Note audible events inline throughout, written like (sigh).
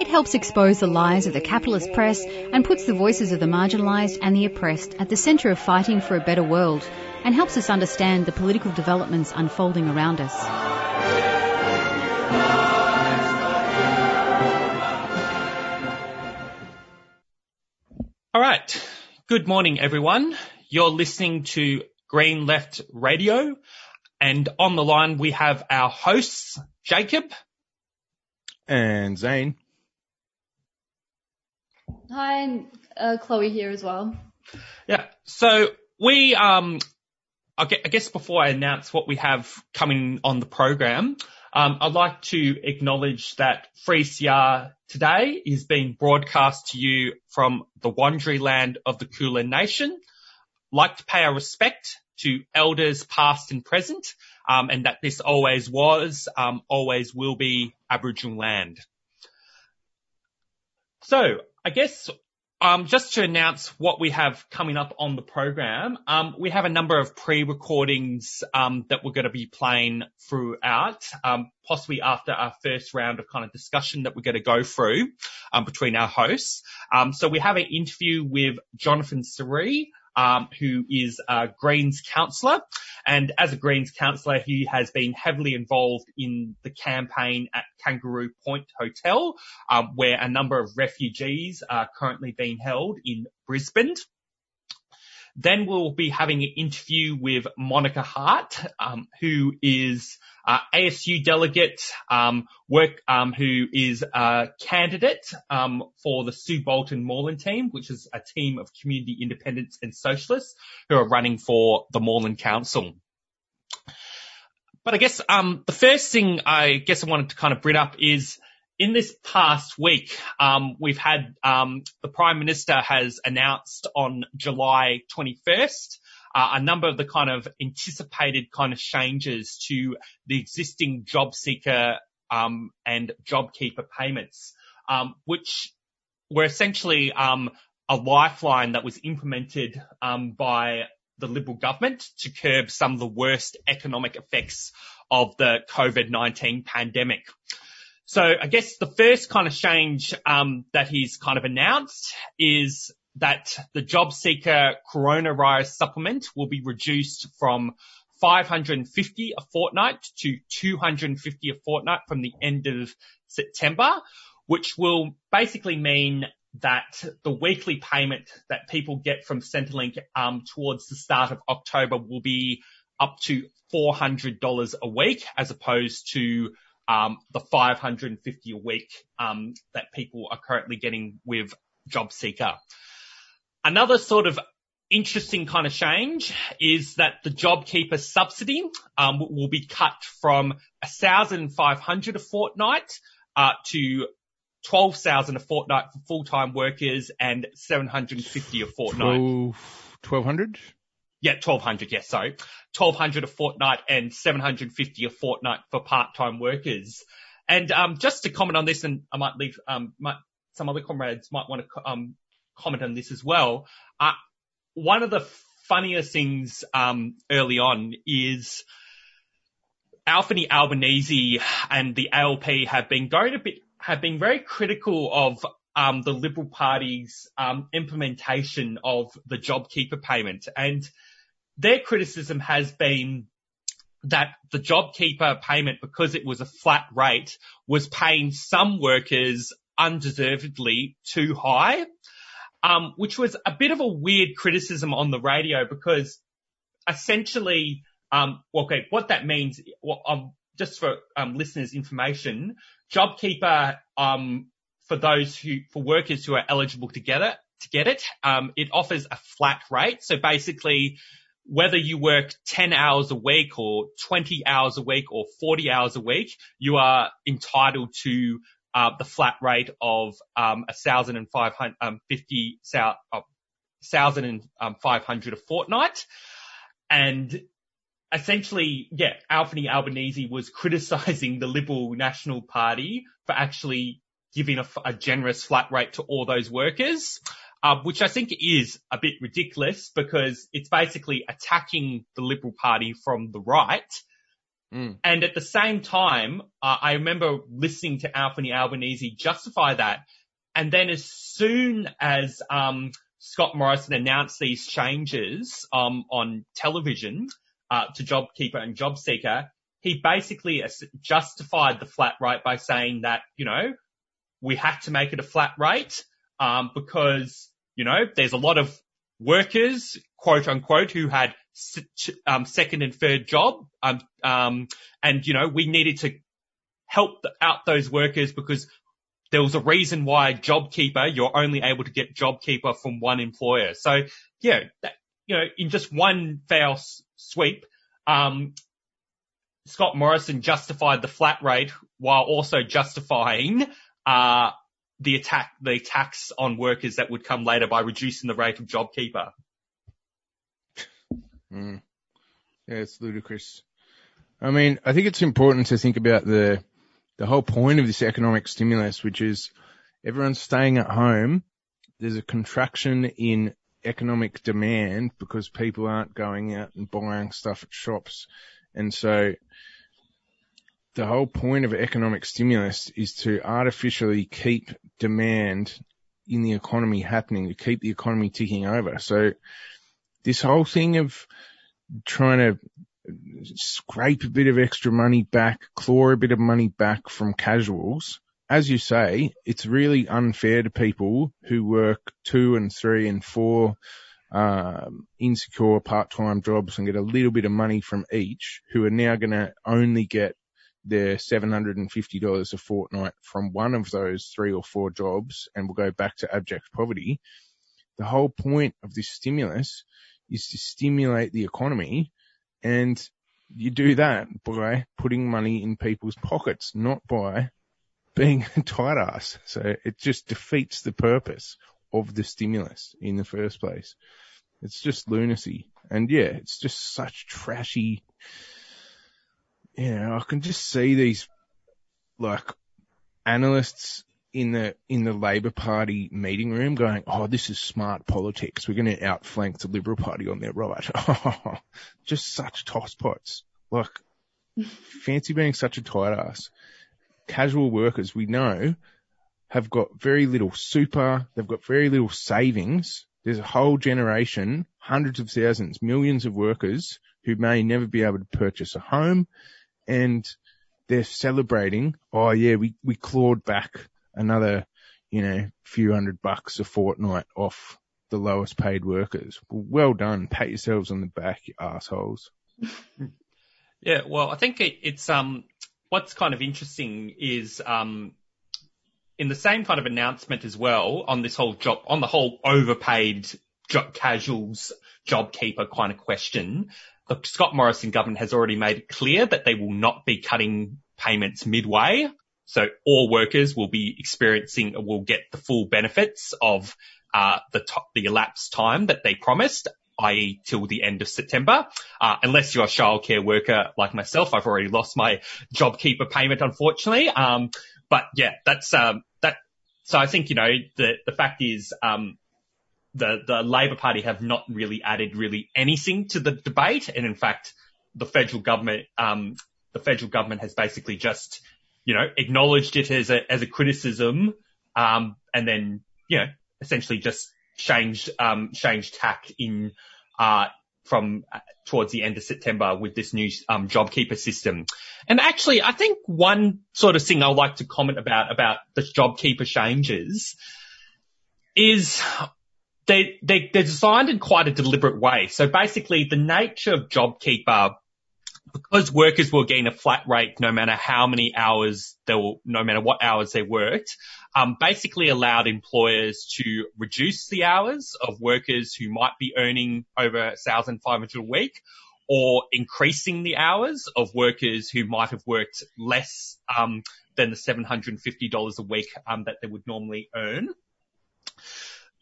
It helps expose the lies of the capitalist press and puts the voices of the marginalised and the oppressed at the centre of fighting for a better world and helps us understand the political developments unfolding around us. All right. Good morning, everyone. You're listening to Green Left Radio. And on the line, we have our hosts, Jacob. And Zane. Hi, uh, Chloe here as well. Yeah. So we, um, I guess before I announce what we have coming on the program, um, I'd like to acknowledge that 3CR today is being broadcast to you from the Wurundjeri land of the Kulin Nation. Like to pay our respect to elders past and present, um, and that this always was, um, always will be Aboriginal land. So I guess um, just to announce what we have coming up on the program, um, we have a number of pre-recordings um, that we're going to be playing throughout, um, possibly after our first round of kind of discussion that we're going to go through um, between our hosts. Um, so we have an interview with Jonathan Sri, um, who is a Greens councillor. And as a Greens councillor, he has been heavily involved in the campaign at Kangaroo Point Hotel, um, where a number of refugees are currently being held in Brisbane. Then we'll be having an interview with Monica Hart, um, who is uh, ASU delegate, um, work, um, who is a candidate um, for the Sue Bolton Moreland team, which is a team of community independents and socialists who are running for the Moreland Council. But I guess um, the first thing I guess I wanted to kind of bring up is in this past week, um, we've had um, the Prime Minister has announced on July 21st uh, a number of the kind of anticipated kind of changes to the existing job seeker um, and JobKeeper payments, um, which were essentially um, a lifeline that was implemented um, by the Liberal government to curb some of the worst economic effects of the COVID-19 pandemic. So I guess the first kind of change um, that he's kind of announced is that the job seeker coronavirus supplement will be reduced from 550 a fortnight to 250 a fortnight from the end of September, which will basically mean that the weekly payment that people get from Centrelink um, towards the start of October will be up to $400 a week as opposed to the 550 a week um, that people are currently getting with JobSeeker. Another sort of interesting kind of change is that the JobKeeper subsidy um, will be cut from 1,500 a fortnight uh, to 12,000 a fortnight for full-time workers and 750 a fortnight. 1200? Yeah, 1200, yes, sorry. 1200 a fortnight and 750 a fortnight for part-time workers. And, um, just to comment on this, and I might leave, um, might, some other comrades might want to, um, comment on this as well. Uh, one of the funniest things, um, early on is Anthony Albanese and the ALP have been going a bit, have been very critical of um, the Liberal Party's um, implementation of the JobKeeper payment. And their criticism has been that the JobKeeper payment, because it was a flat rate, was paying some workers undeservedly too high, um, which was a bit of a weird criticism on the radio because essentially, um, okay, what that means, well, um, just for um, listeners' information, JobKeeper, um, for those who, for workers who are eligible to get it, to get it, um, it offers a flat rate. So basically, whether you work 10 hours a week or 20 hours a week or 40 hours a week, you are entitled to uh, the flat rate of um, 1,550 uh, 1,500 a fortnight. And essentially, yeah, Anthony Albanese was (laughs) criticizing the Liberal National Party for actually giving a, a generous flat rate to all those workers. Uh, which I think is a bit ridiculous because it's basically attacking the Liberal Party from the right. Mm. And at the same time, uh, I remember listening to Anthony Albanese justify that. And then as soon as um, Scott Morrison announced these changes um, on television uh, to JobKeeper and JobSeeker, he basically justified the flat rate by saying that, you know, we had to make it a flat rate um, because, you know, there's a lot of workers, quote unquote, who had um, second and third job. Um, um, and, you know, we needed to help out those workers because there was a reason why JobKeeper, you're only able to get JobKeeper from one employer. So, yeah, that, you know, in just one foul sweep, um, Scott Morrison justified the flat rate while also justifying, uh, the attack, the tax on workers that would come later by reducing the rate of JobKeeper. Mm. Yeah, it's ludicrous. I mean, I think it's important to think about the the whole point of this economic stimulus, which is everyone's staying at home. There's a contraction in economic demand because people aren't going out and buying stuff at shops. And so the whole point of economic stimulus is to artificially keep demand in the economy happening, to keep the economy ticking over. So this whole thing of trying to scrape a bit of extra money back, claw a bit of money back from casuals, as you say, it's really unfair to people who work two and three and four um, insecure part-time jobs and get a little bit of money from each, who are now going to only get their $750 a fortnight from one of those three or four jobs and will go back to abject poverty. The whole point of this stimulus is to stimulate the economy and you do that by putting money in people's pockets, not by being a tight ass. So it just defeats the purpose of the stimulus in the first place. It's just lunacy. And yeah, it's just such trashy. Yeah, I can just see these like analysts in the in the Labor Party meeting room going, "Oh, this is smart politics. We're going to outflank the Liberal Party on their right." (laughs) Just such tosspots. Like, (laughs) fancy being such a tight ass. Casual workers, we know, have got very little super. They've got very little savings. There's a whole generation, hundreds of thousands, millions of workers who may never be able to purchase a home, and they're celebrating. Oh yeah, we we clawed back another, you know, few hundred bucks a fortnight off the lowest paid workers. Well done. Pat yourselves on the back, you assholes. (laughs) Yeah, well, I think it, it's, um, what's kind of interesting is, um, in the same kind of announcement as well on this whole job, on the whole overpaid job, casuals job keeper kind of question, the Scott Morrison government has already made it clear that they will not be cutting payments midway. So all workers will be experiencing, will get the full benefits of uh, the the elapsed time that they promised, i.e. till the end of September. Uh, unless you're a childcare worker like myself, I've already lost my JobKeeper payment, unfortunately. Um, but yeah, that's um, that. So I think you know the the fact is um, the the Labor Party have not really added really anything to the debate, and in fact, the federal government um, the federal government has basically just you know, acknowledged it as a, as a criticism, um, and then, you know, essentially just changed, um, changed tack in, uh, from uh, towards the end of September with this new um, JobKeeper system. And actually, I think one sort of thing I'd like to comment about about the JobKeeper changes is they, they they're designed in quite a deliberate way. So basically, the nature of JobKeeper because workers were getting a flat rate no matter how many hours they were, no matter what hours they worked, um, basically allowed employers to reduce the hours of workers who might be earning over 1,500 a week or increasing the hours of workers who might have worked less um, than the $750 a week um, that they would normally earn.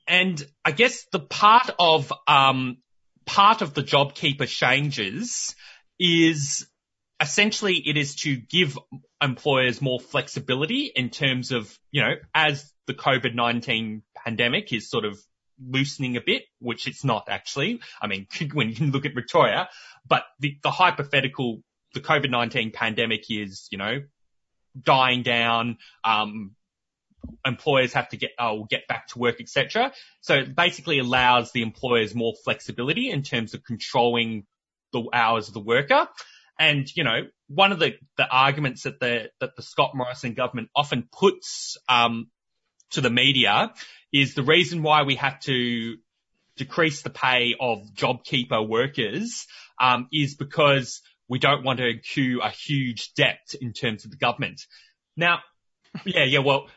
And I guess the part of um, part of the JobKeeper changes is essentially it is to give employers more flexibility in terms of, you know, as the COVID-19 pandemic is sort of loosening a bit, which it's not actually. I mean, (laughs) when you look at Victoria, but the, the hypothetical, the COVID-19 pandemic is, you know, dying down, um, employers have to get, oh, get back to work, etc. So it basically allows the employers more flexibility in terms of controlling the hours of the worker. And, you know, one of the, the arguments that the, that the Scott Morrison government often puts, um, to the media is the reason why we have to decrease the pay of JobKeeper workers, um, is because we don't want to accrue a huge debt in terms of the government. Now, yeah, yeah, well,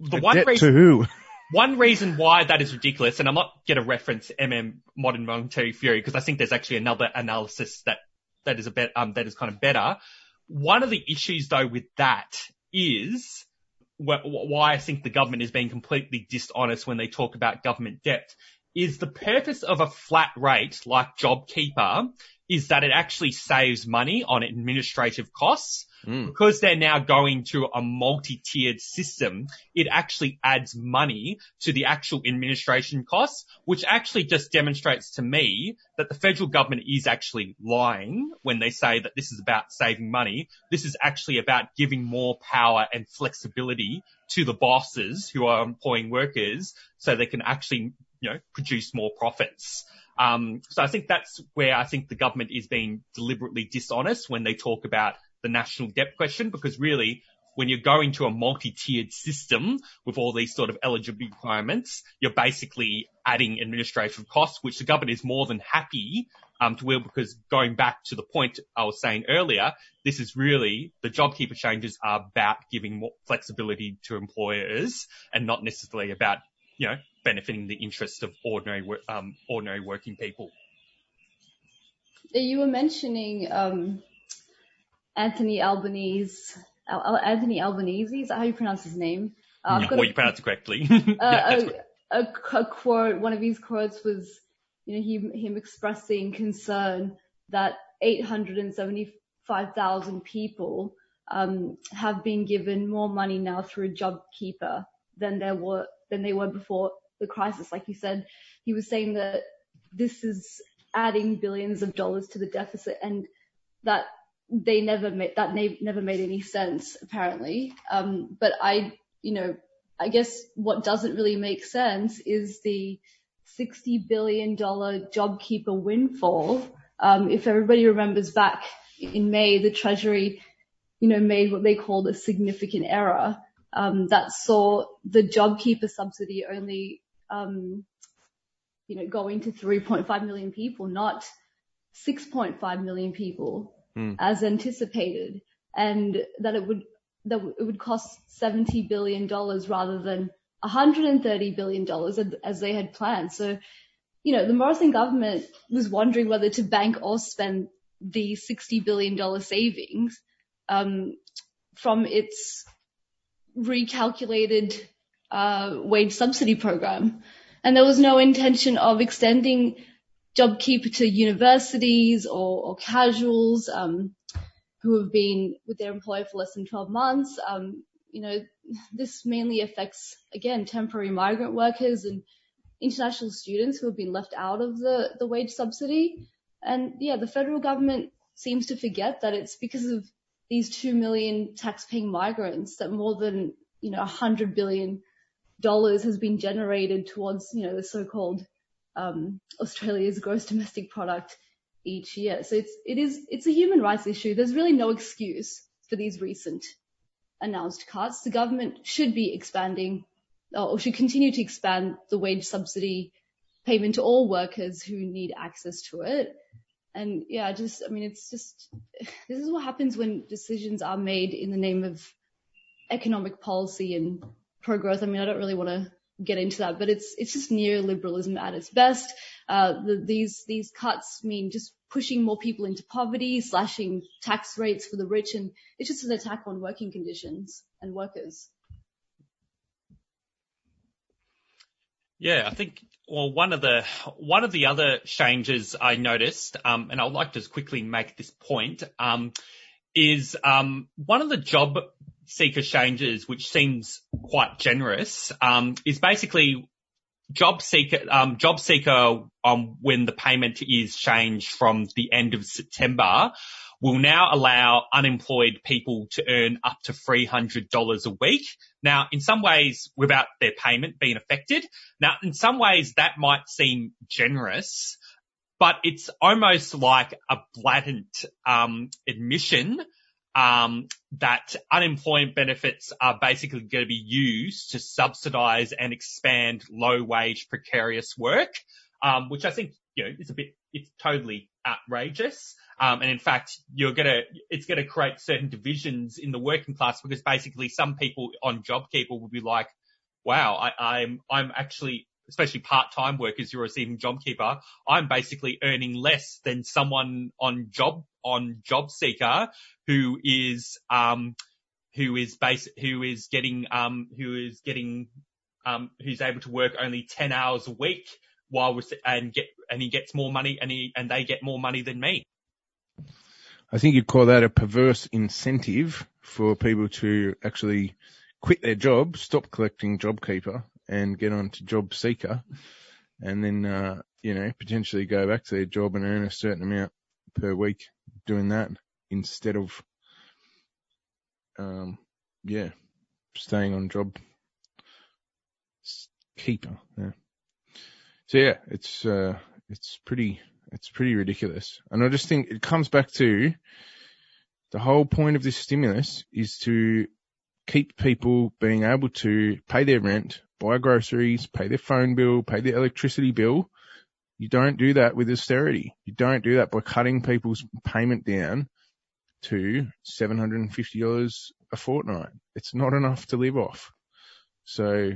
the A one reason, to who? (laughs) one reason why that is ridiculous, and I'm not going to reference MM modern monetary theory because I think there's actually another analysis that that is a bit um that is kind of better. One of the issues though with that is wh- why I think the government is being completely dishonest when they talk about government debt is the purpose of a flat rate like JobKeeper is that it actually saves money on administrative costs. Mm. Because they're now going to a multi-tiered system, it actually adds money to the actual administration costs, which actually just demonstrates to me that the federal government is actually lying when they say that this is about saving money. This is actually about giving more power and flexibility to the bosses who are employing workers so they can actually, you know, produce more profits. Um, so I think that's where I think the government is being deliberately dishonest when they talk about the national debt question, because really, when you're going to a multi-tiered system with all these sort of eligibility requirements, you're basically adding administrative costs, which the government is more than happy um, to will, because going back to the point I was saying earlier, this is really the JobKeeper changes are about giving more flexibility to employers and not necessarily about you know benefiting the interests of ordinary um, ordinary working people. You were mentioning um, Anthony Albanese. Al- Al- Anthony Albanese, is that how you pronounce his name? Uh, well, a- you pronounced it correctly. (laughs) uh, (laughs) yeah, a, a, a quote, one of his quotes was, you know, him, him expressing concern that 875,000 people um, have been given more money now through JobKeeper than there were than they were before the crisis. Like you said, he was saying that this is adding billions of dollars to the deficit and that they never made that never made any sense apparently. Um, but I, you know, I guess what doesn't really make sense is the $60 billion JobKeeper windfall. Um, if everybody remembers back in May, the Treasury, you know, made what they called a significant error, that saw the JobKeeper subsidy only, um, you know, going to 3.5 million people, not 6.5 million people Hmm. as anticipated and that it would that it would cost 70 billion dollars rather than 130 billion dollars as they had planned. So, you know, the Morrison government was wondering whether to bank or spend the 60 billion dollar savings um, from its recalculated uh, wage subsidy program, and there was no intention of extending JobKeeper to universities or, or casuals um, who have been with their employer for less than 12 months. Um, you know, this mainly affects, again, temporary migrant workers and international students who have been left out of the, the wage subsidy. And yeah, the federal government seems to forget that it's because of these 2 million tax-paying migrants that more than, you know, 100 billion dollars has been generated towards, you know, the so-called um, Australia's gross domestic product each year. So it's it is it's a human rights issue. There's really no excuse for these recent announced cuts. The government should be expanding or should continue to expand the wage subsidy payment to all workers who need access to it. And yeah, just I mean it's just (sighs) this is what happens when decisions are made in the name of economic policy and pro growth. I mean I don't really want to get into that, but it's it's just neoliberalism at its best. Uh, the, these these cuts mean just pushing more people into poverty, slashing tax rates for the rich, and it's just an attack on working conditions and workers. Yeah, I think well one of the one of the other changes I noticed, um, and I'd like to just quickly make this point, um, is um, one of the job seeker changes, which seems quite generous, um, is basically job seeker um, job seeker um, when the payment is changed from the end of September will now allow unemployed people to earn up to $300 a week. Now, in some ways, without their payment being affected. Now, in some ways, that might seem generous, but it's almost like a blatant um, admission um, that unemployment benefits are basically going to be used to subsidize and expand low wage precarious work, um, which I think, you know, is a bit, it's totally outrageous. Um, and in fact, you're gonna, it's gonna create certain divisions in the working class because basically some people on JobKeeper will be like, wow, I, I'm, I'm actually, especially part-time workers who are receiving JobKeeper, I'm basically earning less than someone on job, on JobSeeker who is, um, who is base, who is getting, um, who is getting, um, who's able to work only 10 hours a week while and get, and he gets more money and he, and they get more money than me. I think you'd call that a perverse incentive for people to actually quit their job, stop collecting JobKeeper and get on to Job Seeker and then, uh, you know, potentially go back to their job and earn a certain amount per week doing that instead of, um, yeah, staying on job keeper. Yeah. So yeah, it's, uh, it's pretty, it's pretty ridiculous. And I just think it comes back to the whole point of this stimulus is to keep people being able to pay their rent, buy groceries, pay their phone bill, pay their electricity bill. You don't do that with austerity. You don't do that by cutting people's payment down to $750 a fortnight. It's not enough to live off. So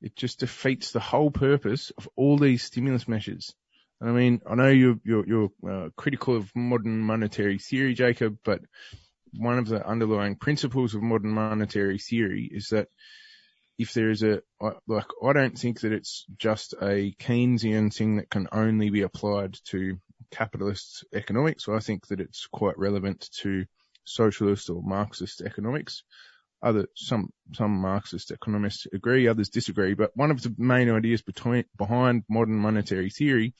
it just defeats the whole purpose of all these stimulus measures. I mean, I know you're, you're, you're uh, critical of modern monetary theory, Jacob, but one of the underlying principles of modern monetary theory is that if there is a, like, I don't think that it's just a Keynesian thing that can only be applied to capitalist economics. I think that it's quite relevant to socialist or Marxist economics other some some Marxist economists agree, others disagree. But one of the main ideas between, behind modern monetary theory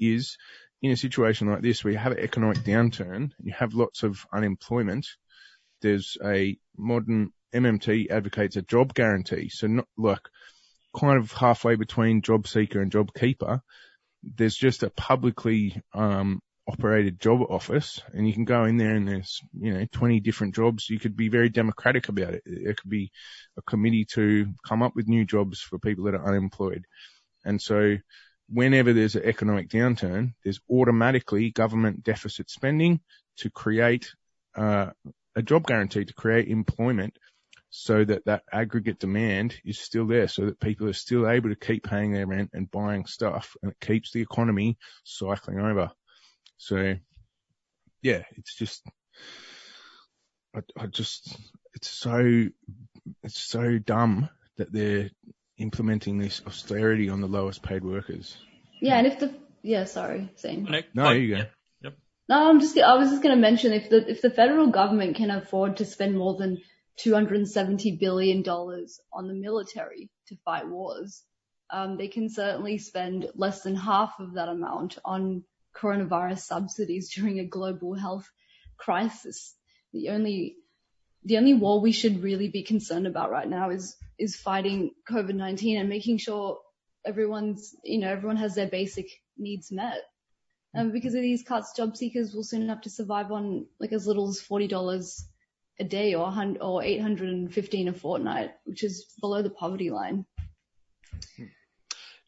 is in a situation like this where you have an economic downturn, you have lots of unemployment. There's a modern MMT advocates a job guarantee, so not like kind of halfway between job seeker and job keeper. There's just a publicly um, operated job office and you can go in there and there's, you know, 20 different jobs. You could be very democratic about it. It could be a committee to come up with new jobs for people that are unemployed. And so whenever there's an economic downturn, there's automatically government deficit spending to create uh, a job guarantee to create employment so that that aggregate demand is still there so that people are still able to keep paying their rent and buying stuff and it keeps the economy cycling over. So yeah, it's just, I, I just, it's so, it's so dumb that they're implementing this austerity on the lowest paid workers. Yeah, and if the, yeah, sorry, same. No, you go. Yep. No, I'm just, I was just going to mention if the, if the federal government can afford to spend more than $270 billion on the military to fight wars, um, they can certainly spend less than half of that amount on coronavirus subsidies (laughs) during a global health crisis. The only the only war we should really be concerned about right now is is fighting COVID-19 and making sure everyone's you know everyone has their basic needs met. And because of these cuts, job seekers will soon have to survive on like as little as forty dollars a day or or eight hundred and fifteen a fortnight, which is below the poverty line. Hmm.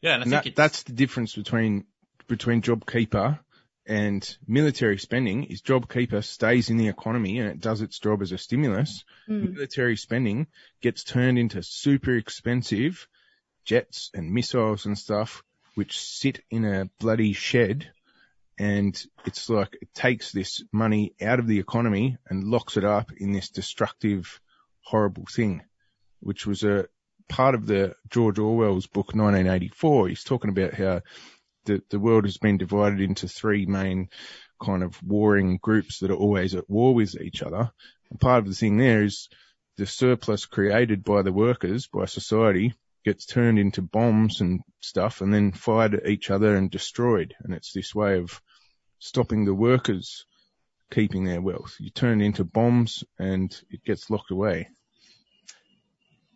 Yeah, and I And think that, it's, that's the difference between between JobKeeper and military spending is JobKeeper stays in the economy and it does its job as a stimulus. Mm. Military spending gets turned into super expensive jets and missiles and stuff, which sit in a bloody shed. And it's like it takes this money out of the economy and locks it up in this destructive, horrible thing, which was a part of the George Orwell's book 1984. He's talking about how the, the world has been divided into three main kind of warring groups that are always at war with each other. And part of the thing there is the surplus created by the workers, by society, gets turned into bombs and stuff and then fired at each other and destroyed. And it's this way of stopping the workers keeping their wealth. You turn into bombs and it gets locked away.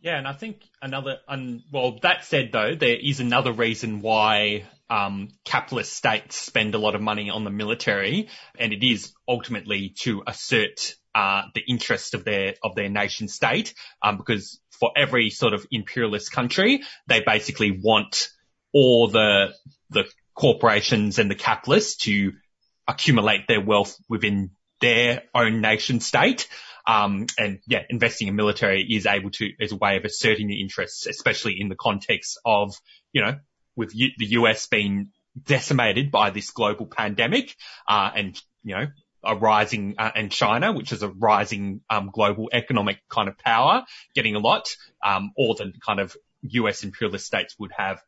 Yeah, and I think another, um, well, that said though, there is another reason why um, capitalist states spend a lot of money on the military, and it is ultimately to assert uh, the interest of their of their nation state, um, because for every sort of imperialist country, they basically want all the the corporations and the capitalists to accumulate their wealth within their own nation state. Um, and yeah, investing in military is able to, is a way of asserting your interests, especially in the context of, you know, with U- the US being decimated by this global pandemic, uh, and, you know, a rising, uh, and China, which is a rising, um, global economic kind of power, getting a lot, um, all the kind of US imperialist states would have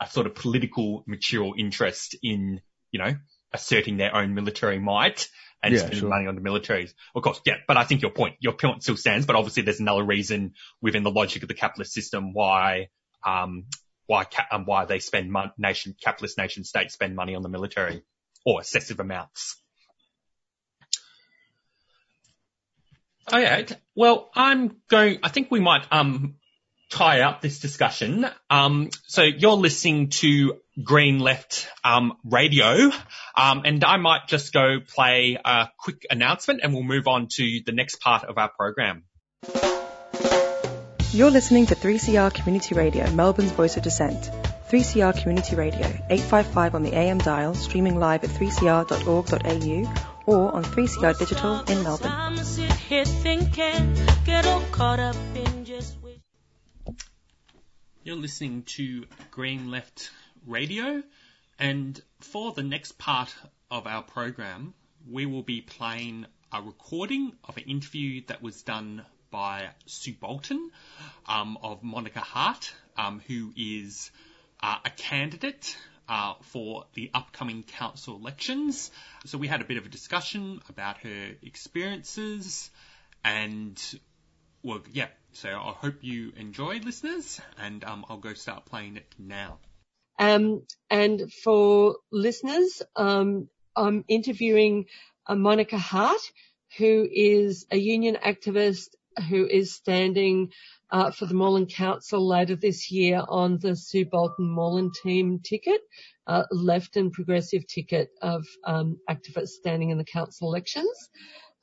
a sort of political material interest in, you know, asserting their own military might and Yeah, spending sure. money on the militaries. Of course, yeah, but I think your point, your point still stands, but obviously there's another reason within the logic of the capitalist system why, um, why, ca- um, why they spend mon- nation, capitalist nation states spend money on the military or excessive amounts. All right. Well, I'm going, I think we might, um, tie up this discussion. Um, so you're listening to Green Left um, Radio, um, and I might just go play a quick announcement, and we'll move on to the next part of our program. You're listening to 3CR Community Radio, Melbourne's voice of dissent. 3CR Community Radio, 855 on the AM dial, streaming live at 3cr.org.au or on 3CR Digital in Melbourne. You're listening to Green Left Radio, and for the next part of our program, we will be playing a recording of an interview that was done by Sue Bolton um, of Monica Hart, um, who is uh, a candidate uh, for the upcoming council elections. So we had a bit of a discussion about her experiences and well, yeah. So I hope you enjoy, listeners, and um, I'll go start playing it now. Um, and for listeners, um, I'm interviewing uh, Monica Hart, who is a union activist who is standing uh, for the Moreland Council later this year on the Sue Bolton Moreland team ticket, uh, left and progressive ticket of um, activists standing in the council elections.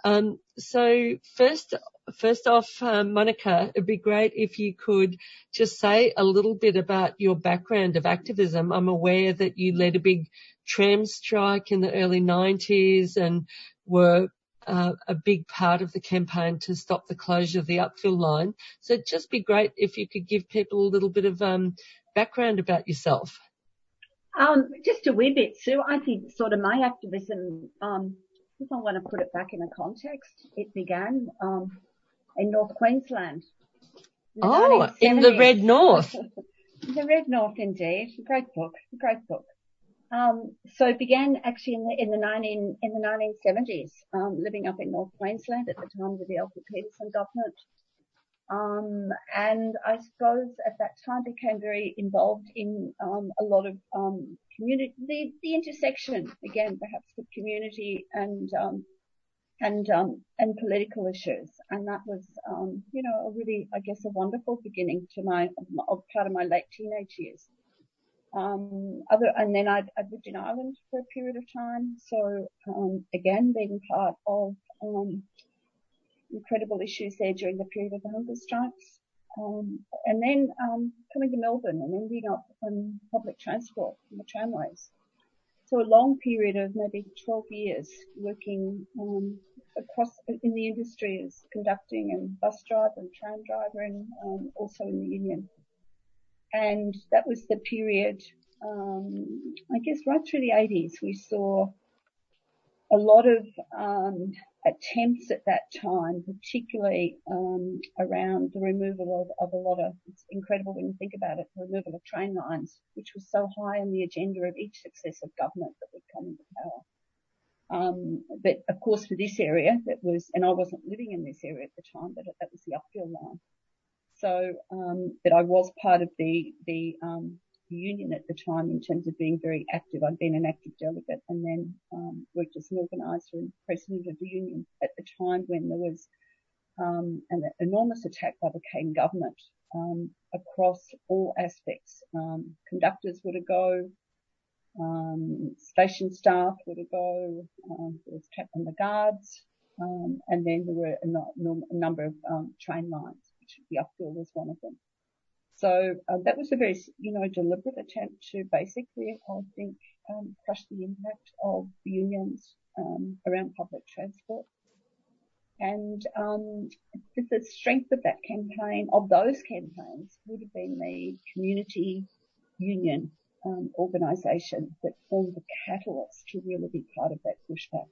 Um, so first, first off, um, Monica, it'd be great if you could just say a little bit about your background of activism. I'm aware that you led a big tram strike in the early 90s and were uh, a big part of the campaign to stop the closure of the Upfield line. So it'd just be great if you could give people a little bit of um, background about yourself. Um, just a wee bit, Sue. I think sort of my activism, if I want to put it back in a context, it began um, in North Queensland. in the Oh, in the Red North. (laughs) the Red North, indeed. Great book. Great book. Um, so it began actually in the in the 19 in the 1970s, um, living up in North Queensland at the time of the Alfred Peterson government. Um, and I suppose at that time became very involved in um, a lot of um, community, the, the intersection again, perhaps with community and um, and um, and political issues, and that was um, you know a really I guess a wonderful beginning to my of part of my late teenage years. Um, other and then I, I lived in Ireland for a period of time, so um, again being part of um, incredible issues there during the period of the hunger strikes. Um, and then um, coming to Melbourne and ending up on public transport on the tramways. So a long period of maybe 12 years working um, across in the industry as conducting and bus driver and tram driver and um, also in the union. And that was the period, um, I guess right through the 80s, we saw a lot of um, attempts at that time, particularly um, around the removal of, a lot of, it's incredible when you think about it, the removal of train lines, which was so high on the agenda of each successive government that would come into power. Um, but of course for this area that was, and I wasn't living in this area at the time, but that was the Upfield line. So, but I was part of the the, the, um, union at the time in terms of being very active. I'd been an active delegate and then um, worked as an organiser and president of the union at the time when there was um, an enormous attack by the Cain government um, across all aspects. Um, conductors were to go, um, station staff were to go, um, there was cap on the guards, and then there were a, no, a number of train lines, which the Upfield was one of them. So um, that was a very, you know, deliberate attempt to basically, I think, um, crush the impact of the unions um, around public transport. And um, the strength of that campaign, of those campaigns, would have been the community union um, organisation that formed the catalyst to really be part of that pushback.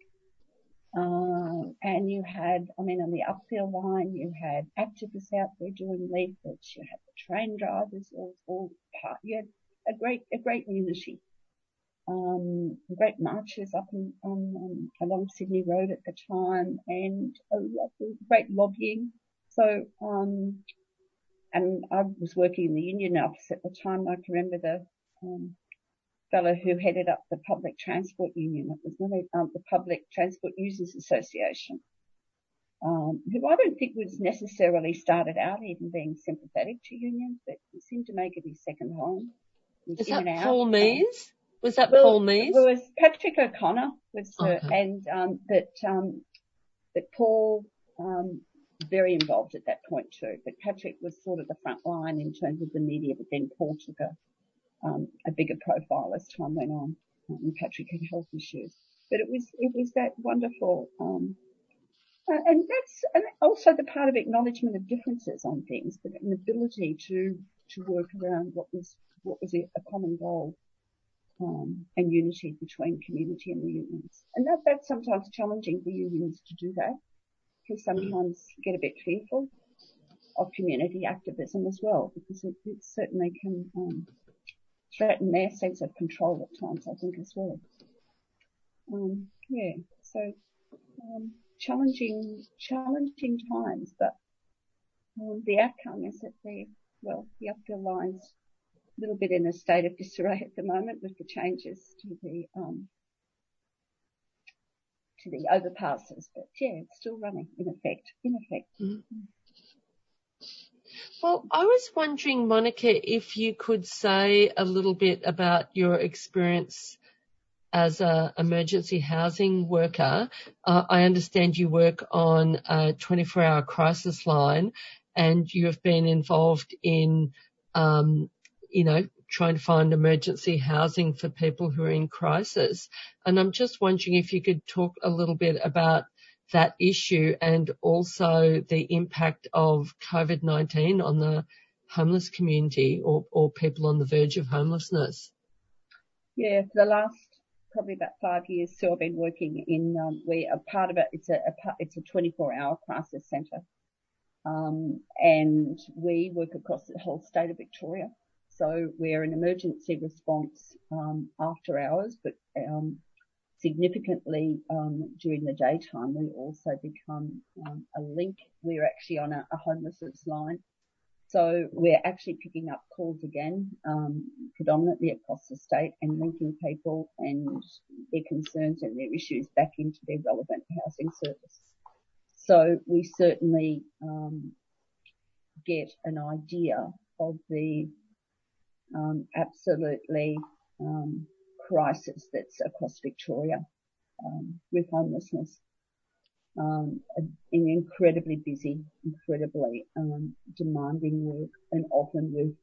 Um, and you had, I mean, on the Upfield line, you had activists out there doing leaflets. You had the train drivers, all, part. You had a great, a great unity. Um, great marches up and um, along Sydney Road at the time, and a lot of great lobbying. So, um, and I was working in the union office at the time. I can remember the um, fellow who headed up the Public Transport Union. It was really, um, the Public Transport Users Association, um, who I don't think was necessarily started out even being sympathetic to unions, but he seemed to make it his second home. Is that Paul Mees? Was that well, Paul Mees? It was Patrick O'Connor was, uh, okay. and um, but um, but Paul um, very involved at that point too. But Patrick was sort of the front line in terms of the media, but then Paul took a a bigger profile as time went on. Um, Patrick had health issues, but it was it was that wonderful, um, uh, and that's and also the part of acknowledgement of differences on things, but an ability to to work around what was what was a, a common goal. Um, and unity between community and the unions. And that, that's sometimes challenging for unions to do that. Because sometimes get a bit fearful of community activism as well, because it, it certainly can um, threaten their sense of control at times, I think, as well. Um, yeah, so um, challenging, challenging times, but um, the outcome is that the well, the Upfield line's a little bit in a state of disarray at the moment with the changes to the um, to the overpasses, but yeah, it's still running in effect. In effect. Mm-hmm. Well, I was wondering, Monica, if you could say a little bit about your experience as an emergency housing worker. Uh, I understand you work on a 24 hour crisis line and you have been involved in, um, you know, trying to find emergency housing for people who are in crisis. And I'm just wondering if you could talk a little bit about that issue and also the impact of COVID-19 on the homeless community or, or people on the verge of homelessness? Yeah, for the last probably about five years, so I've been working in um, where a part of it it's a, a it's a 24 hour crisis centre, um, and we work across the whole state of Victoria. So we're an emergency response um, after hours, but um, significantly um, during the daytime, we also become um, a link. We're actually on a, a, homelessness line. So we're actually picking up calls again, um, predominantly across the state and linking people and their concerns and their issues back into their relevant housing service. So we certainly um, get an idea of the um, absolutely um, crisis that's across Victoria um, with homelessness. Um, an incredibly busy, incredibly um, demanding work, and often with.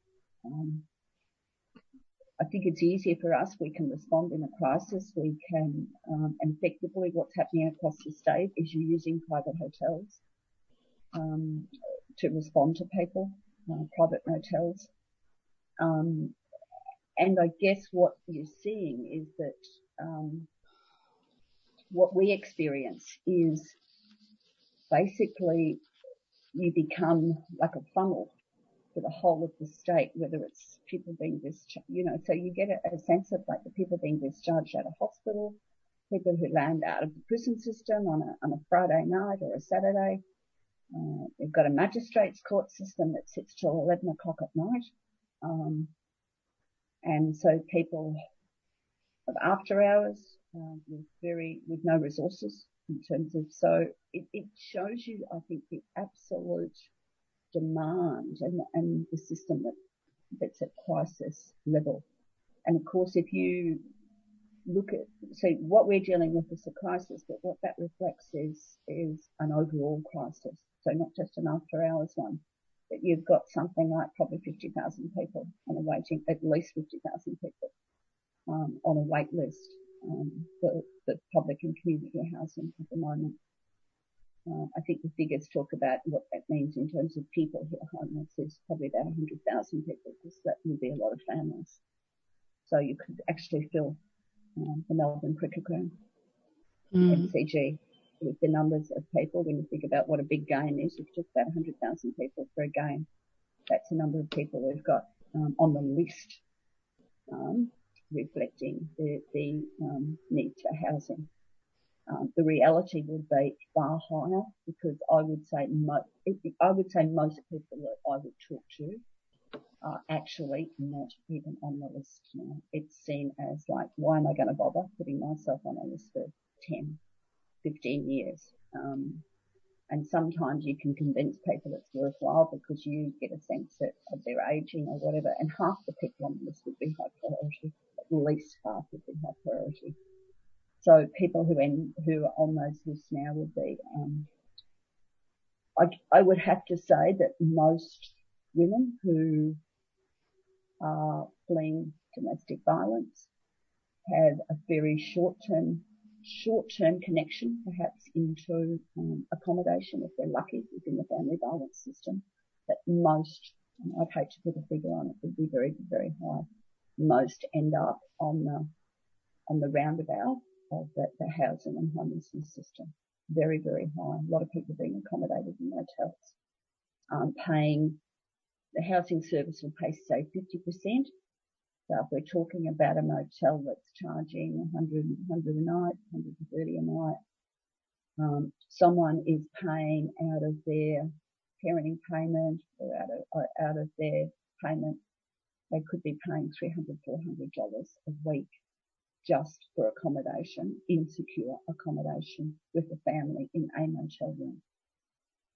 Um, I think it's easier for us. We can respond in a crisis. We can, um, and effectively, what's happening across the state is you're using private hotels um, to respond to people, uh, private motels. Um, and I guess what you're seeing is that um, what we experience is basically you become like a funnel for the whole of the state, whether it's people being discharged, you know, so you get a, a sense of like the people being discharged out of hospital, people who land out of the prison system on a, on a Friday night or a Saturday. Uh, we've got a magistrates court system that sits till 11 o'clock at night. Um, and so people of after hours, uh, with very, with no resources in terms of, so it, it shows you, I think, the absolute demand and, and the system that, that's at crisis level. And of course, if you look at, so what we're dealing with is a crisis, but what that reflects is, is an overall crisis. So not just an after hours one, but you've got something like probably 50,000 people on a waiting, at least 50,000 people, um, on a wait list, um, for, for public and community housing at the moment. Uh, I think the figures talk about what that means in terms of people who are homeless is probably about 100,000 people because that would be a lot of families. So you could actually fill um, the Melbourne Cricket Ground, mm. MCG, with the numbers of people. When you think about what a big game is, it's just about 100,000 people for a game. That's the number of people we've got um, on the list, um, reflecting the, the um, need for housing. Um, the reality would be far higher because I would say I would say most people that I would talk to are actually not even on the list now. It's seen as like, why am I going to bother putting myself on a list for 10, 15 years? Um, and sometimes you can convince people it's worthwhile because you get a sense that of their aging or whatever. And half the people on the list would be high priority. At least half would be high priority. So people who who are on those lists now would be, um, I, I would have to say that most women who are fleeing domestic violence have a very short-term short-term connection perhaps into um, accommodation if they're lucky within the family violence system. But most, I'd hate to put a figure on it, would be very, very high. Most end up on the on the roundabout of the, the housing and homelessness system. Very, very high. A lot of people being accommodated in hotels, um, paying the housing service will pay say 50%. If we're talking about a motel that's charging 100, 100 a night, 130 a night, um, someone is paying out of their parenting payment or out of, or out of their payment, they could be paying 300, 400 dollars a week just for accommodation, insecure accommodation with a family in a motel room.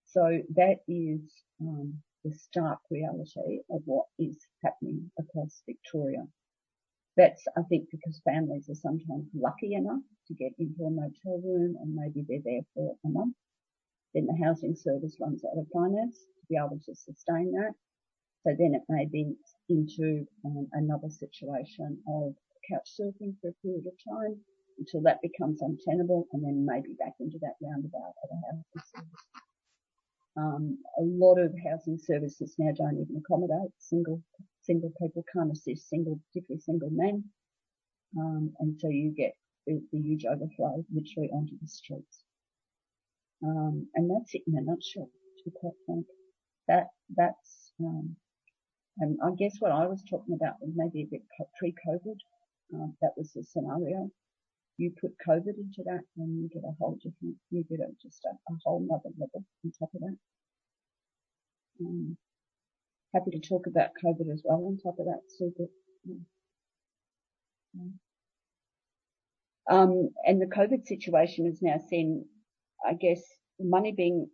So that is um, the stark reality of what is happening across Victoria. That's, I think, because families are sometimes lucky enough to get into a motel room and maybe they're there for a month. Then the housing service runs out of finance to be able to sustain that. So then it may be into um, another situation of couch surfing for a period of time until that becomes untenable and then maybe back into that roundabout of a housing service. Um, a lot of housing services now don't even accommodate single single people, can't assist single, particularly single men, um, and so you get the, the, huge overflow literally onto the streets. Um, and that's it in a nutshell, to be quite frank. That that's um, and I guess what I was talking about was maybe a bit pre-COVID. Uh, that was the scenario. You put COVID into that and you get a whole different, you get a, just a, a whole other level on top of that. Um, happy to talk about COVID as well on top of that. Super. Um, and the COVID situation has now seen, I guess, money being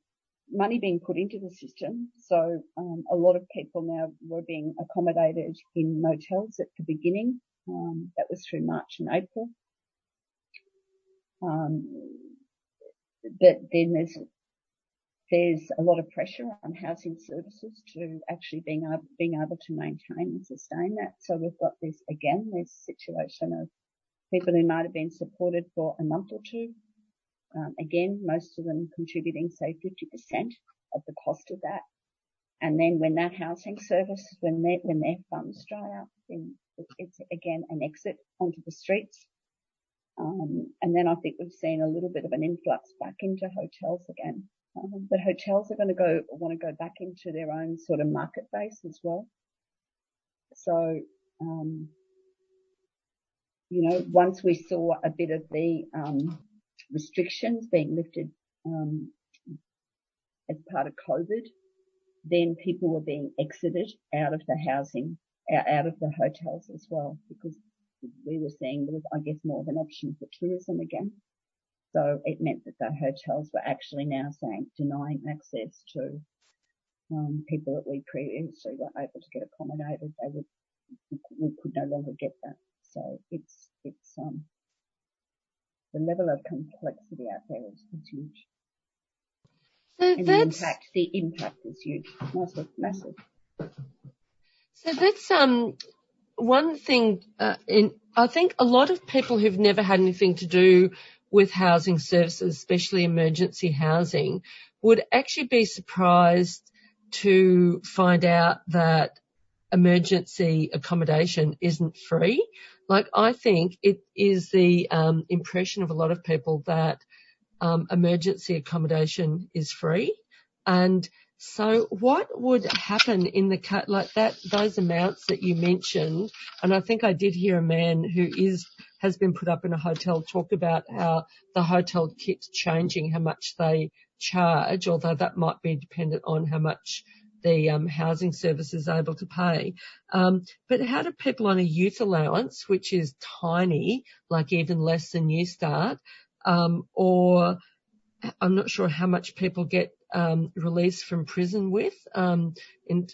money being put into the system. So um, a lot of people now were being accommodated in motels at the beginning. Um, that was through March and April. Um, but then there's there's a lot of pressure on housing services to actually being able, to maintain and sustain that. So we've got this again, this situation of people who might have been supported for a month or two. Um, again, most of them contributing say 50% of the cost of that. And then when that housing service, when their funds dry up, then it's again an exit onto the streets. Um, and then I think we've seen a little bit of an influx back into hotels again. Um, but hotels are going to go want to go back into their own sort of market base as well. So, um, you know, once we saw a bit of the restrictions being lifted as part of COVID, then people were being exited out of the housing, out of the hotels as well, because we were seeing was, I guess, more of an option for tourism again. So it meant that the hotels were actually now saying denying access to um, people that we previously were able to get accommodated. They would we could no longer get that. So it's it's um, the level of complexity out there is, is huge. So and the impact the impact is huge, massive, massive. So that's um one thing. Uh, in I think a lot of people who've never had anything to do with housing services, especially emergency housing, would actually be surprised to find out that emergency accommodation isn't free. Like I think it is the um, impression of a lot of people that um, emergency accommodation is free, and so what would happen in the cut like that those amounts that you mentioned? And I think I did hear a man who is has been put up in a hotel talk about how the hotel keeps changing how much they charge, although that might be dependent on how much the um, housing service is able to pay. Um, but how do people on a youth allowance, which is tiny, like even less than Newstart, um, or I'm not sure how much people get um, released from prison with um, in,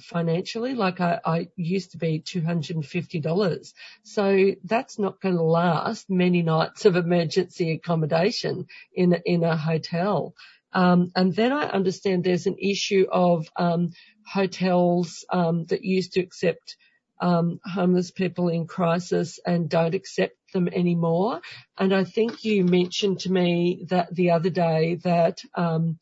financially. Like I, I used to be $250. So that's not going to last many nights of emergency accommodation in, in a hotel. Um, and then I understand there's an issue of um, hotels um, that used to accept um, homeless people in crisis and don't accept them anymore. And I think you mentioned to me that the other day that um,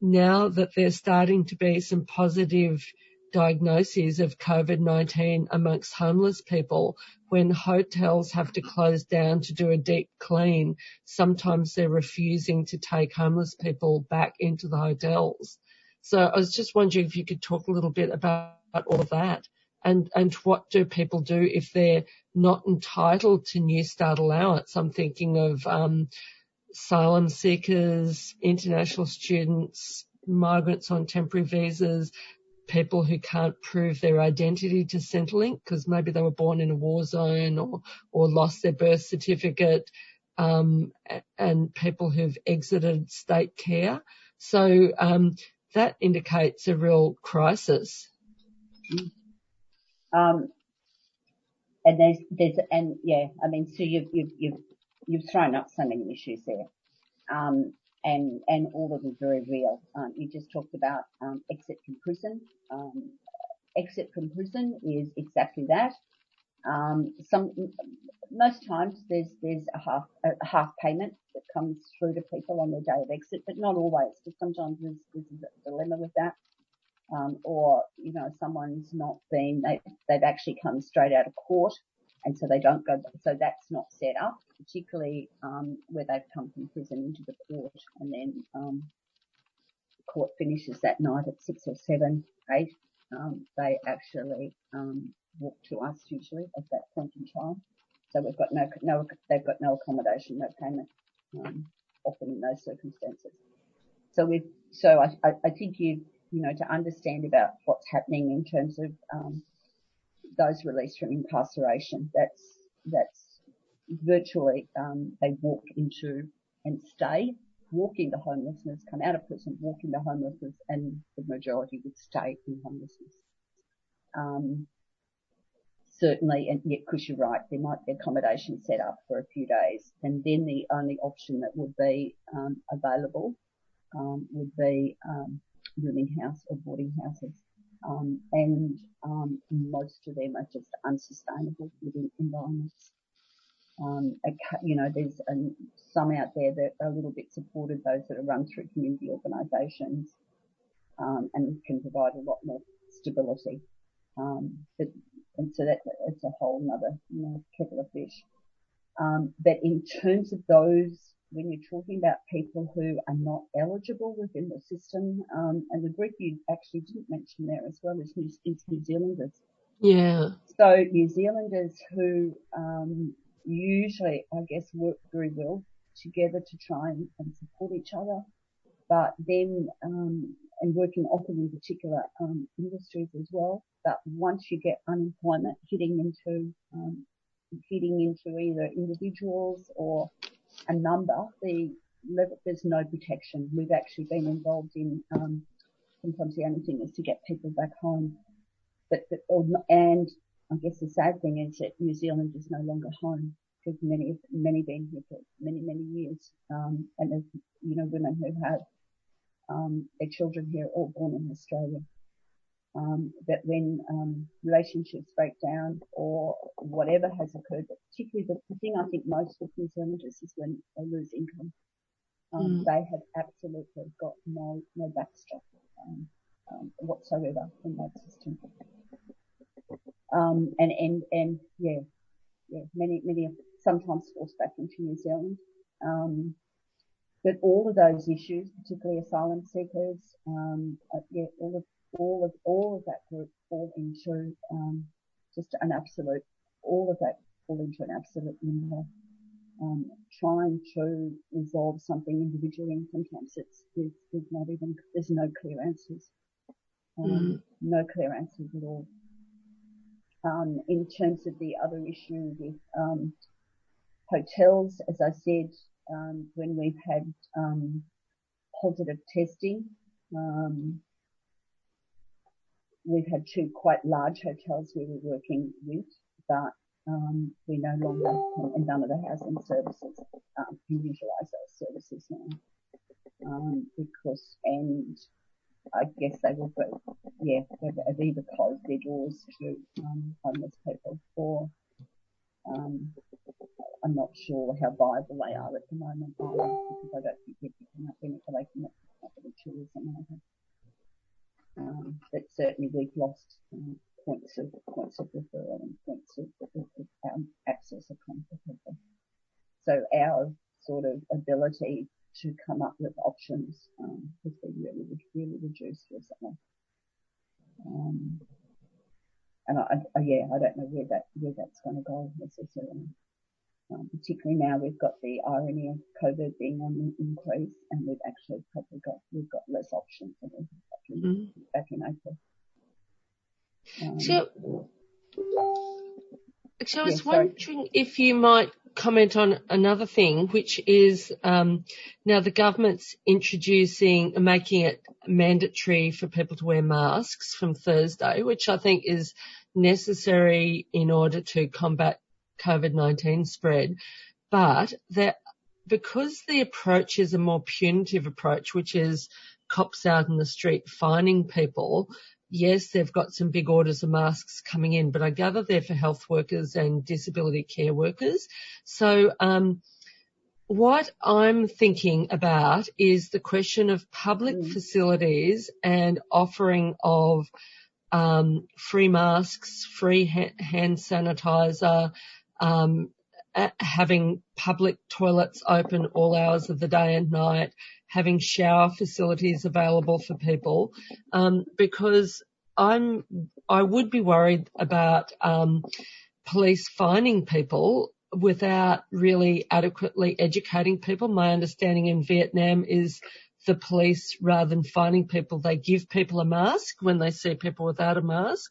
now that there's starting to be some positive diagnoses of COVID-19 amongst homeless people, when hotels have to close down to do a deep clean, sometimes they're refusing to take homeless people back into the hotels. So I was just wondering if you could talk a little bit about all of that and, and what do people do if they're not entitled to Newstart allowance? I'm thinking of, um, asylum seekers, international students, migrants on temporary visas, people who can't prove their identity to Centrelink because maybe they were born in a war zone or, or lost their birth certificate, um, and people who've exited state care. So um, that indicates a real crisis. Um, and there's, there's, and yeah, I mean, so you've, you've, you've, you've thrown up so many issues there. Um, and, and all of them very real. Um, you just talked about exit from prison. Exit from prison is exactly that. Some most times there's there's a half a half payment that comes through to people on their day of exit, but not always. Because sometimes there's, there's a dilemma with that. Um, or you know someone's not been they they've actually come straight out of court and so they don't go. So that's not set up, particularly um, where they've come from prison into the court, and then um, the court finishes that night at six or seven, eight. Um, they actually um, walk to us usually at that point in time. So we've got no, no, they've got no accommodation, no payment, um, often in those circumstances. So we, so I, I, I think you, you know, to understand about what's happening in terms of um, those released from incarceration. That's that's virtually um, they walk into and stay, walk into homelessness, come out of prison, walk into homelessness, and the majority would stay in homelessness. Um, certainly, and yet, because you're right, there might be accommodation set up for a few days, and then the only option that would be um, available um, would be um, rooming house or boarding houses. Um, and um, most of them are just unsustainable living environments. Um, you know, there's some out there that are a little bit supported, those that are run through community organisations, um, and can provide a lot more stability. Um, but, and so that it's a whole other, you know, kettle of fish. Um, but in terms of those, when you're talking about people who are not eligible within the system, um, and the group you actually didn't mention there as well is New, is New Zealanders. Yeah. So New Zealanders who um, usually, I guess, work very well together to try and, and support each other, but then um, and working often in particular um, industries as well. But once you get unemployment hitting into um, hitting into either individuals or a number, the there's no protection. We've actually been involved in um, sometimes the only thing is to get people back home. And I guess the sad thing is that New Zealand is no longer home because many many been here for many many years, um, and there's you know women who have um, their children here all born in Australia. Um, that when um, relationships break down or whatever has occurred, but particularly the, the thing I think most with New Zealanders is when they lose income. Um, mm. They have absolutely got no no backstop um, um, whatsoever in that system. Um, and and and yeah, yeah, many many are sometimes forced back into New Zealand. Um, but all of those issues, particularly asylum seekers, um, uh, yeah, all of all of all of that group fall into um, just an absolute, all of that fall into an absolute limbo. Um, trying to resolve something individually, and sometimes it's there's, not even there's no clear answers, um, mm. no clear answers at all. Um, in terms of the other issue with um, hotels, as I said, um, when we've had um, positive testing, um, we've had two quite large hotels we were working with, but um, we no longer and none of the housing services um, can utilise those services now um, because and I guess they will go yeah they've either closed their doors to um, homeless people or um, I'm not sure how viable they are at the moment either because I don't think they're picking up any any tourism either. Um, but certainly we've lost um, points of points of referral and points of, of, um, access upon people. So our sort of ability to come up with options um, has been really really reduced recently. Um, and I, I, yeah, I don't know where that where that's going to go necessarily. Um, particularly now we've got the irony of COVID being on the increase, and we've actually probably got we've got less options than we had back in, mm-hmm. back in April. Um, so, so I was yeah, wondering if you might comment on another thing, which is um, now the government's introducing, making it mandatory for people to wear masks from Thursday, which I think is necessary in order to combat COVID-19 spread. But that because the approach is a more punitive approach, which is cops out in the street fining people, yes, they've got some big orders of masks coming in, but I gather they're for health workers and disability care workers. So, um, what I'm thinking about is the question of public mm. facilities and offering of um, free masks, free ha- hand sanitizer, um, having public toilets open all hours of the day and night, having shower facilities available for people, um, because I'm I would be worried about um, police fining people without really adequately educating people. My understanding in Vietnam is the police, rather than fining people, they give people a mask when they see people without a mask.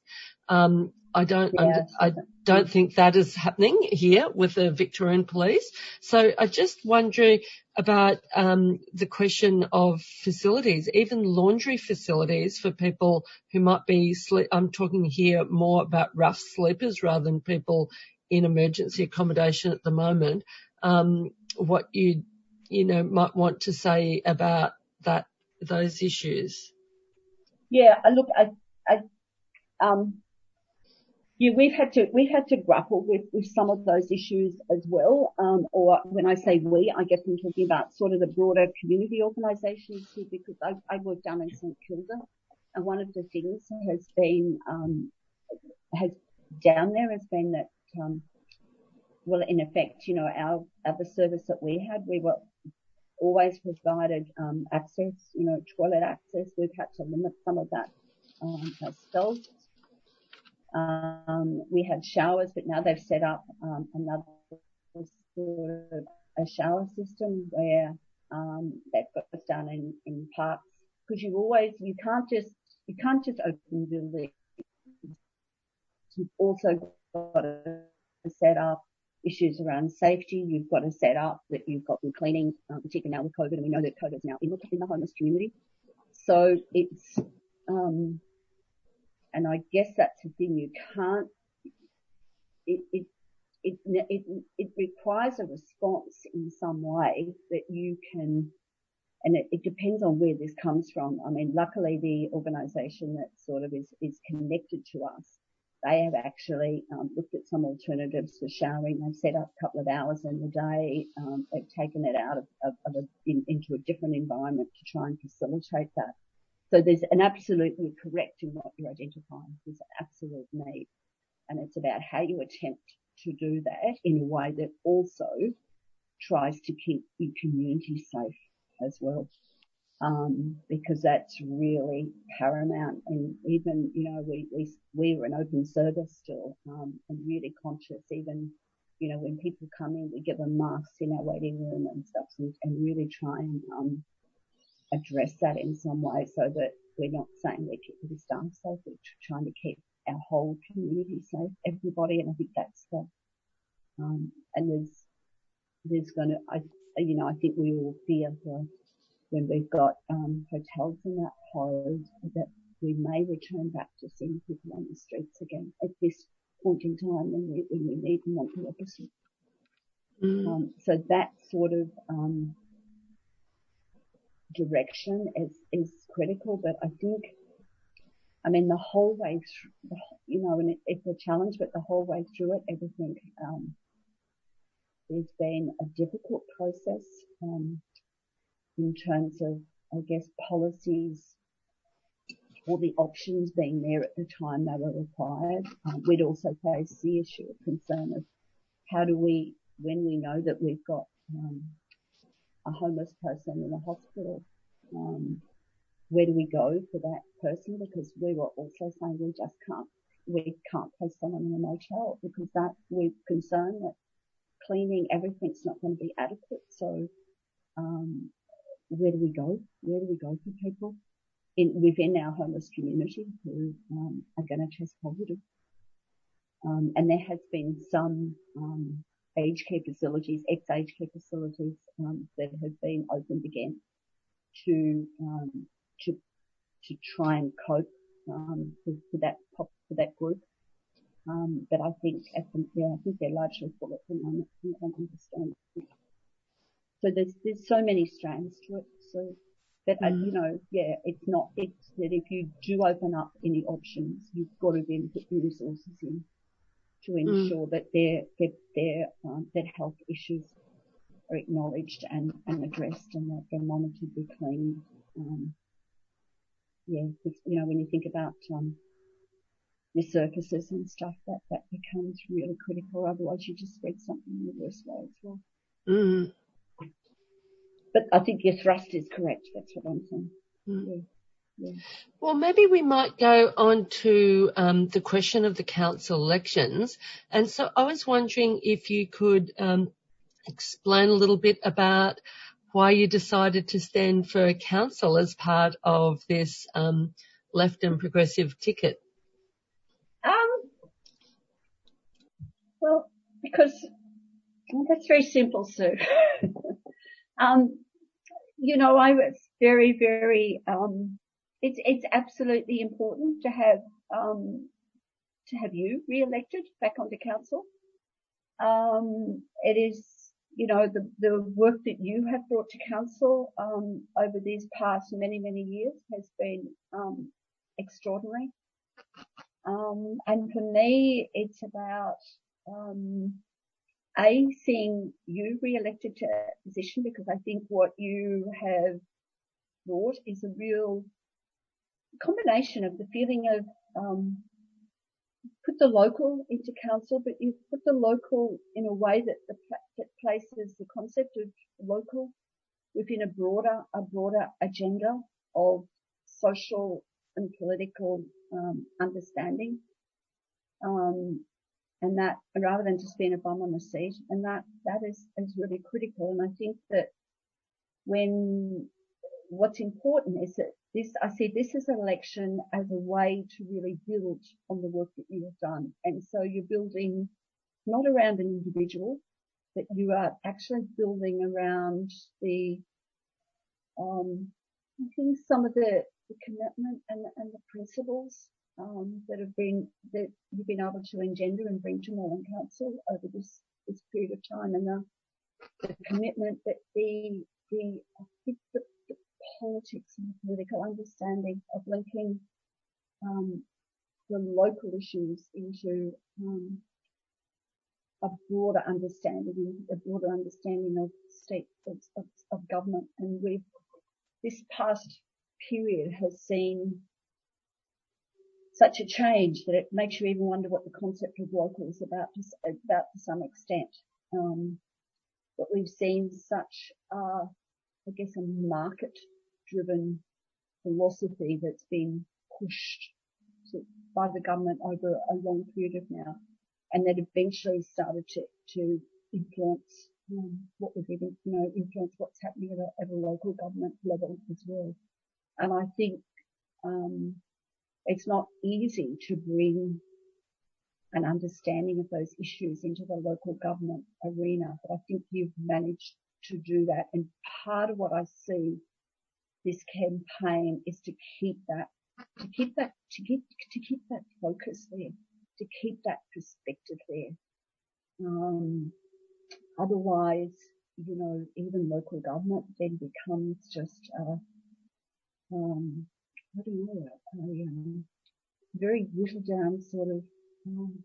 Um, I don't, yeah. I don't think that is happening here with the Victorian police. So I just wondering about um, the question of facilities, even laundry facilities for people who might be sleep. I'm talking here more about rough sleepers rather than people in emergency accommodation at the moment. Um, what you you know might want to say about that those issues. Yeah, look, I, I um, yeah, we've had to we've had to grapple with, with some of those issues as well. Um, or when I say we, I guess I'm talking about sort of the broader community organisations here because I, I work down in St Kilda, and one of the things has been um, has down there has been that um, well, in effect, you know, our other service that we had, we were always provided um, access, you know, toilet access. We've had to limit some of that um, ourselves. Um, we had showers, but now they've set up um, another sort of a shower system where um, got this done in, in parks because you always you can't just you can't just open buildings. You've also got to set up issues around safety. You've got to set up that you've got good cleaning, um, particularly now with COVID, and we know that COVID is now in, in the homeless community. So it's, um, and I guess that's the thing you can't. It it it it, it requires a response in some way that you can. And it, it depends on where this comes from. I mean, luckily the organisation that sort of is, is connected to us they have actually um, looked at some alternatives for showering. They've set up a couple of hours in the day. Um, they've taken it out of, of, of a, in, into a different environment to try and facilitate that. So there's an absolutely correct in what you're identifying. There's an absolute need. And it's about how you attempt to do that in a way that also tries to keep your community safe as well um, because that's really paramount. And even, you know, we, we, we were an open service still, um, and really conscious even, you know, when people come in, we give them masks in our waiting room and stuff and, and really try and, um, address that in some way so that we're not saying we're keeping the staff safe, we're trying to keep our whole community safe, everybody. And I think that's the, um, and there's, there's gonna, I, you know, I think we all fear the, when we've got um, hotels and that closed, that we may return back to seeing people on the streets again at this point in time when we, when we need and want the opposite. Mm. Um, so that sort of um, direction is is critical, but I think, I mean, the whole way through, you know, and it, it's a challenge, but the whole way through it, everything um, has been a difficult process. Um, in terms of, I guess, policies or the options being there at the time they were required. Um, we'd also face the issue of concern of how do we, when we know that we've got um, a homeless person in a hospital, um, where do we go for that person? Because we were also saying we just can't, we can't place someone in a motel because that we're concerned that cleaning everything's not going to be adequate. So um, where do we go? Where do we go for people in, within our homeless community who um, are going to test positive? Um, and there has been some um, aged care facilities, ex-aged care facilities um, that have been opened again to um, to to try and cope um, with, with that for that group. but I think at the, yeah, I think they're largely full at the moment. I don't understand so there's there's so many strands to it. So that mm. uh, you know, yeah, it's not. It's that if you do open up any options, you've got to then put the resources in to mm. ensure mm. that their their their um, that health issues are acknowledged and, and addressed and that they're monitored, be cleaned. Um, yeah, you know, when you think about um, your surfaces and stuff, that that becomes really critical. Otherwise, you just spread something in the worst way as well. Mm. But I think your thrust is correct. That's what I'm saying. Mm. Yeah. Yeah. Well, maybe we might go on to um, the question of the council elections. And so I was wondering if you could um, explain a little bit about why you decided to stand for council as part of this um, left and progressive ticket. Um, well, because that's very simple, Sue. (laughs) Um, you know, I was very, very, um, it's, it's absolutely important to have, um, to have you re-elected back onto council. Um, it is, you know, the, the work that you have brought to council, um, over these past many, many years has been, um, extraordinary. Um, and for me, it's about, um, a, seeing you re-elected to a position because I think what you have brought is a real combination of the feeling of um, put the local into council, but you've put the local in a way that, the, that places the concept of local within a broader, a broader agenda of social and political um, understanding. Um, and that rather than just being a bum on the seat, and that that is is really critical. And I think that when what's important is that this I see this as an election as a way to really build on the work that you have done, and so you're building not around an individual, but you are actually building around the um, I think some of the, the commitment and, and the principles um, that have been that you've been able to engender and bring to Moreland Council over this this period of time, and the, the commitment that the the, the, the politics and political understanding of linking um, the local issues into um, a broader understanding, a broader understanding of state of, of, of government, and we've this past period has seen such a change that it makes you even wonder what the concept of local is about to, about to some extent. Um, but we've seen such, uh, I guess, a market-driven philosophy that's been pushed by the government over a long period of now, and that eventually started to, to influence um, what we're giving, you know, influence what's happening at a, at a local government level as well. And I think um, it's not easy to bring an understanding of those issues into the local government arena, but I think you've managed to do that. And part of what I see this campaign is to keep that, to keep that, to keep, to keep that focus there, to keep that perspective there. Um, otherwise, you know, even local government then becomes just, uh, um, what do you know, a um, very whittled down sort of, um,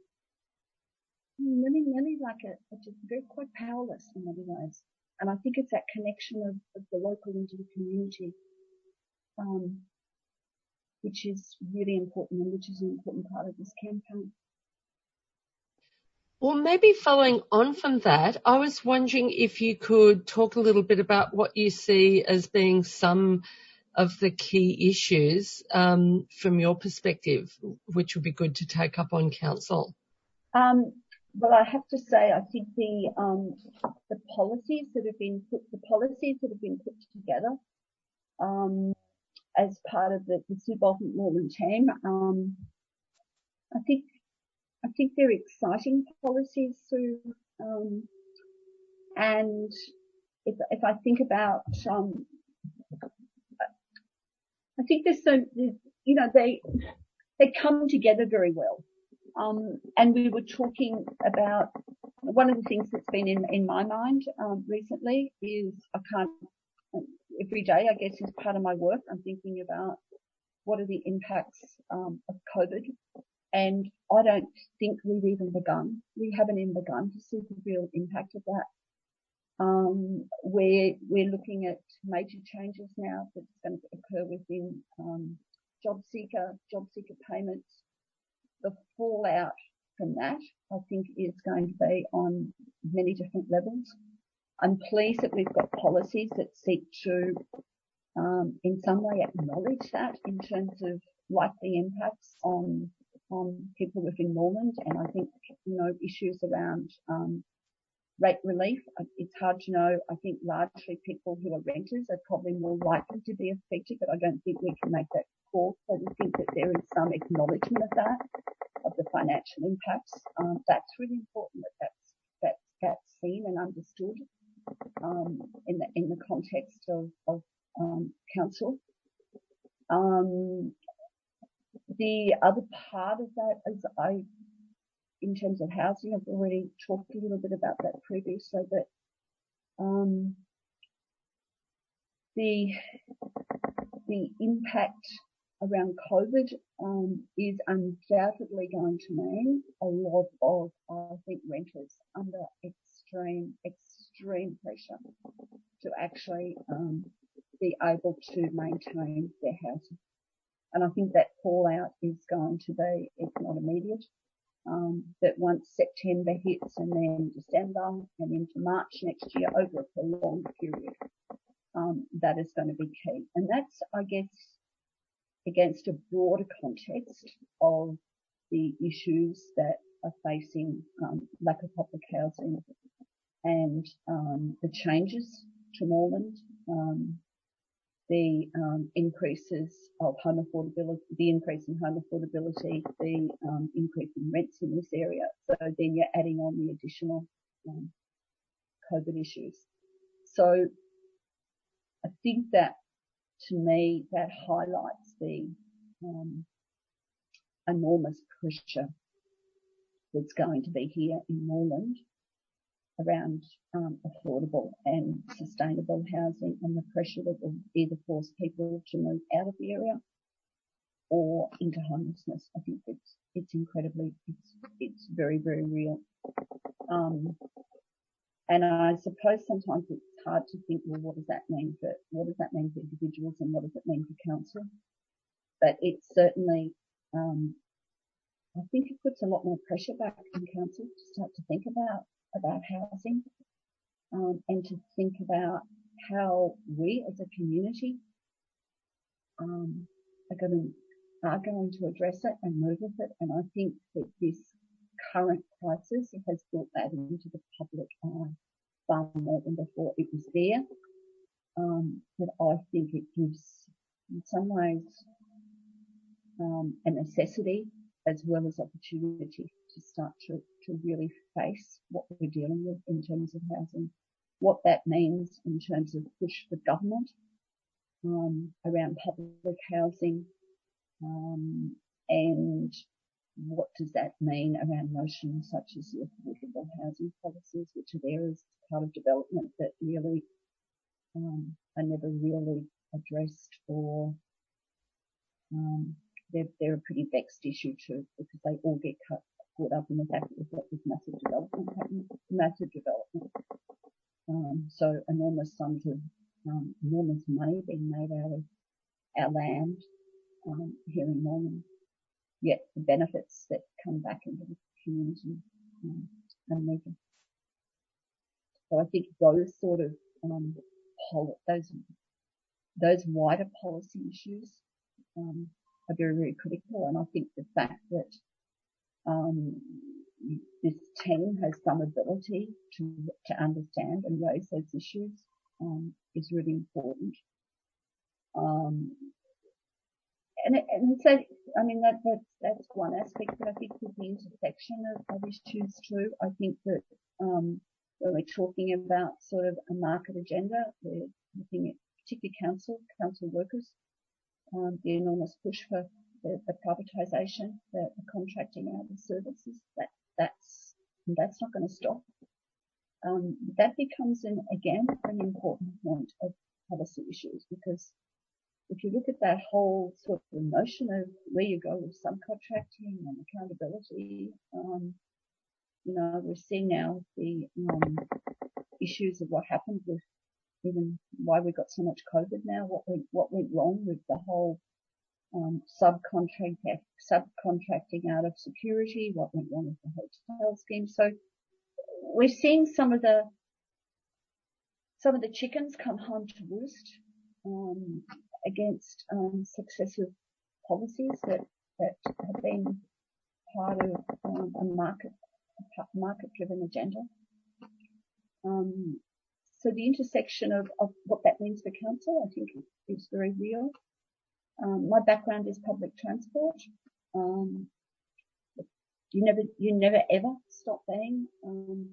nearly, nearly like a, a, very quite powerless in many ways. And I think it's that connection of, of the local into the community, um, which is really important and which is an important part of this campaign. Well, maybe following on from that, I was wondering if you could talk a little bit about what you see as being some of the key issues um, from your perspective, which would be good to take up on council? Um, well, I have to say, I think the um, the policies that have been put, the policies that have been put together um, as part of the, the Bolton Moreland team, um, I think I think they're exciting policies, Sue. Um, and if if I think about um, I think there's so, you know, they, they come together very well. Um, and we were talking about one of the things that's been in, in my mind, um, recently is I can't, every day, I guess, is part of my work. I'm thinking about what are the impacts, um, of COVID. And I don't think we've even begun. We haven't even begun to see the real impact of that. Um, we're, we're looking at major changes now that's going to occur within um, job seeker, job seeker payments. The fallout from that, I think, is going to be on many different levels. I'm pleased that we've got policies that seek to, um, in some way, acknowledge that in terms of likely impacts on on people within Moreland, and I think you know issues around um, rate relief. It's hard to know. I think largely people who are renters are probably more likely to be affected, but I don't think we can make that call. So we think that there is some acknowledgement of that, of the financial impacts. Um, that's really important that that's, that's, that's seen and understood, um, in the, in the context of, of, um, council. Um, the other part of that is I in terms of housing. I've already talked a little bit about that previously, but um, the the impact around COVID um, is undoubtedly going to mean a lot of, I think, renters under extreme, extreme pressure to actually um, be able to maintain their housing. And I think that fallout is going to be, it's not immediate, um, that once September hits and then December and into March next year over a prolonged period, um, that is going to be key. And that's, I guess, against a broader context of the issues that are facing um, lack of public housing and um, the changes to Moreland, um, the um, increases of home affordability, the increase in home affordability, the increase in rents in this area. So then you're adding on the additional COVID issues. So I think that to me that highlights the enormous pressure that's going to be here in Moreland around um, affordable and sustainable housing and the pressure that will either force people to move out of the area or into homelessness. I think it's it's incredibly it's it's very very real. Um, and I suppose sometimes it's hard to think, well, what does that mean for what does that mean for individuals and what does it mean for council? But it's certainly um, I think it puts a lot more pressure back on council to start to think about about housing um, and to think about how we as a community um, are going to are going to address it and move with it. And I think that this current crisis has brought that into the public eye far more than before it was there. Um, but I think it gives, in some ways, um, a necessity as well as opportunity to start to, to really face what we're dealing with in terms of housing, what that means in terms of push for government um, around public housing, um, and what does that mean around notions such as the affordable housing policies, which are there as part of development that really um, are never really addressed or um, they're, they're a pretty vexed issue too because they all get cut, caught up in the fact that we've got this massive development massive development. Um, so enormous sums of um, enormous money being made out of our land um, here in Moreland. Yet the benefits that come back into the community um, are meagre. So I think those sort of um, those those wider policy issues um, are very, very critical. And I think the fact that um, this team has some ability to to understand and raise those issues um, is really important. Um, and, and so, I mean, that, that's, that's one aspect, but I think with the intersection of, of issues too, I think that, um, when we're talking about sort of a market agenda, we're looking at particularly council, council workers, um, the enormous push for the, the privatisation, the, the, contracting out of services. That that's that's not going to stop. Um, that becomes an, again an important point of policy issues because if you look at that whole sort of notion of where you go with subcontracting and accountability, um, you know, we're seeing now the um, issues of what happened with even why we got so much COVID now, what went, what went wrong with the whole subcontracting out of security, what went wrong with the hotel scheme. So we're seeing some of the some of the chickens come home to roost um, against um, successive policies that, that have been part of um, a market market driven agenda. Um, so the intersection of what that means for council, I think, is very real. Um, my background is public transport. Um, you never, you never ever stop being um,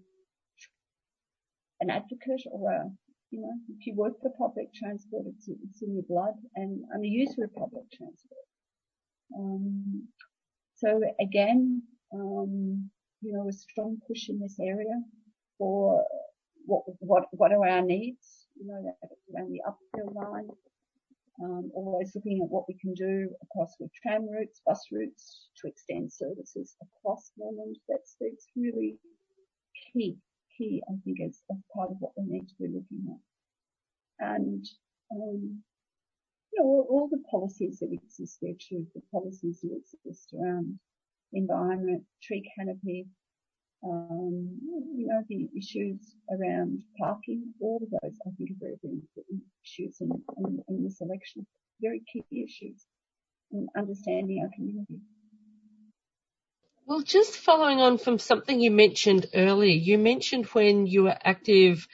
an advocate or a, you know, if you work for public transport, it's, it's in your blood, and I'm a user of public transport. Um, so again, um, you know, a strong push in this area for what what what are our needs? You know, around the Upfield line. Um, always looking at what we can do across with tram routes, bus routes to extend services across Moreland. That's that's really key key I think as, part of what we need to be looking at. And um, you know, all, the policies that exist there too, the policies that exist around environment, tree canopy, um, you know, the issues around parking, all of those I think are very, very important issues in, in, in this election. Very key issues in understanding our community. Well, just following on from something you mentioned earlier, you mentioned when you were active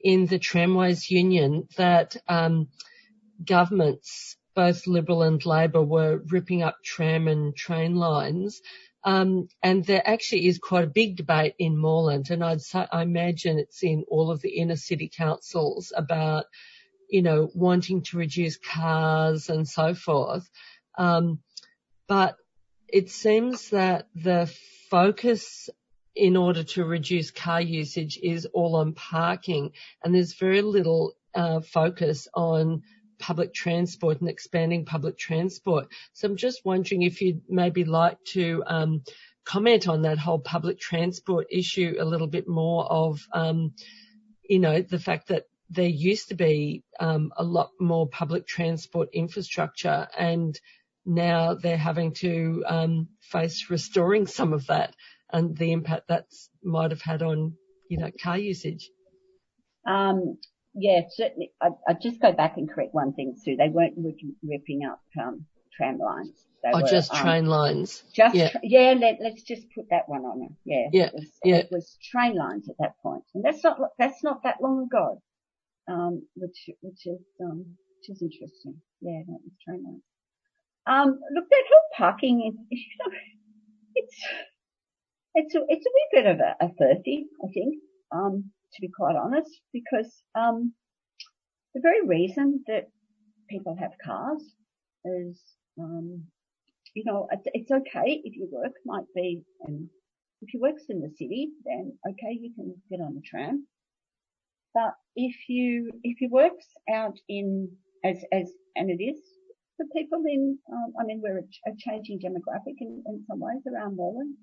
in the Tramways Union that um, governments, both Liberal and Labor, were ripping up tram and train lines. Um, and there actually is quite a big debate in Moreland, and I'd say, I imagine it's in all of the inner city councils about, you know, wanting to reduce cars and so forth. Um, but it seems that the focus in order to reduce car usage is all on parking and there's very little uh, focus on public transport and expanding public transport. So I'm just wondering if you'd maybe like to um, comment on that whole public transport issue a little bit more of, um, you know, the fact that there used to be um, a lot more public transport infrastructure and now they're having to um, face restoring some of that and the impact that might have had on, you know, car usage. Um, yeah, certainly. I, I just go back and correct one thing, Sue. They weren't ripping up um, tram lines. They oh, were, just um, train lines. Just yeah, tra- yeah. Let, us just put that one on it. Yeah, yeah, it was, yeah. It was train lines at that point, and that's not that's not that long ago. Um, which which is um, which is interesting. Yeah, that was train lines. Um, look, that whole parking is, (laughs) you know, it's it's a, it's a wee bit of a, a thirsty, I think. Um, to be quite honest, because um, the very reason that people have cars is, um, you know, it's, okay if your work might be, and if your work's in the city, then okay, you can get on the tram. But if you if your work's out in as as and it is for people in, um, I mean, we're a, changing demographic in, in some ways around Moreland,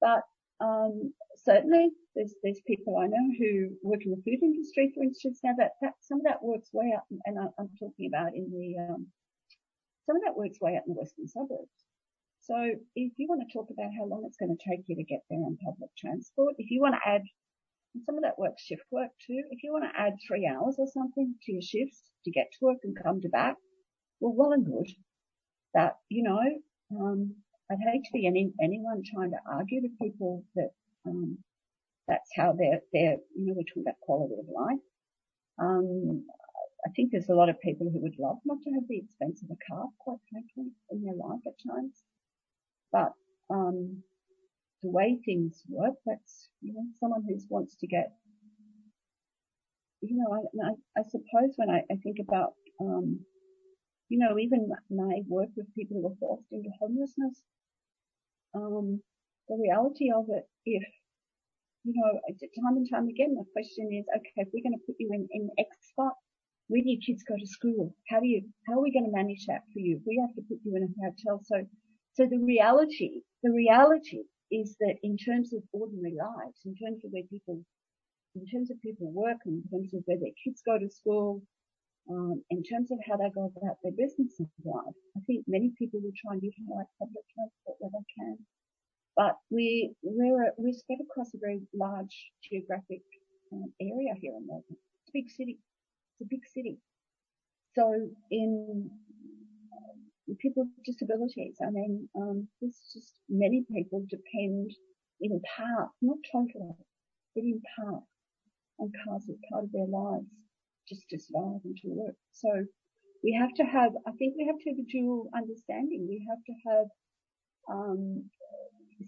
but um, certainly, there's there's people I know who work in the food industry, for instance. Now that, that some of that works way out, and I, am talking about in the um, some of that works way out in the western suburbs. So if you want to talk about how long it's going to take you to get there on public transport, if you want to add some of that works shift work too. If you want to add three hours or something to your shifts to get to work and come to back, well, well and good. That you know, um, I'd hate to be any, anyone trying to argue to people that um, that's how they're, they're, you know, we're talking about quality of life. Um, I think there's a lot of people who would love not to have the expense of a car, quite frankly, in their life at times. But um, the way things work, that's you know someone who wants to get, you know, I, I, I suppose when I, I think about, um, you know, even my work with people who are forced into homelessness, um, the reality of it, if, you know, time and time again, the question is, okay, if we're going to put you in, in X spot, where do your kids go to school? How do you, how are we going to manage that for you? We have to put you in a hotel. So, so the reality, the reality is that in terms of ordinary lives, in terms of where people, in terms of people work, in terms of where their kids go to school, um, in terms of how they go about their business in life, I think many people will try and utilize public transport where they can. But we, we're, we're spread across a very large geographic um, area here in Melbourne. It's a big city. It's a big city. So in uh, people with disabilities, I mean, um, there's just many people depend in part, not totally, but in part on cars as part of their lives just to survive and to work. So we have to have, I think we have to have a dual understanding. We have to have um,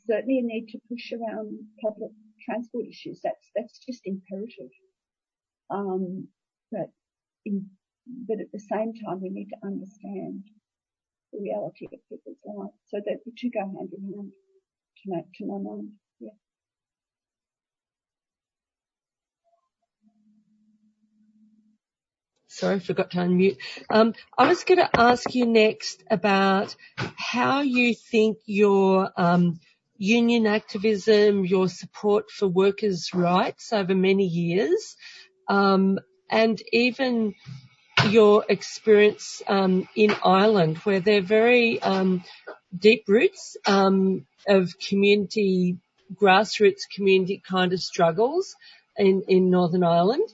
certainly a need to push around public transport issues. That's that's just imperative. Um, but in, but at the same time, we need to understand the reality of people's lives so that the two go hand in hand. To my, to my mind, yeah. Sorry, I forgot to unmute. Um, I was going to ask you next about how you think your um, union activism, your support for workers' rights over many years, um, and even your experience um, in Ireland, where they're very um, deep roots, um, of community, grassroots community kind of struggles in, in Northern Ireland.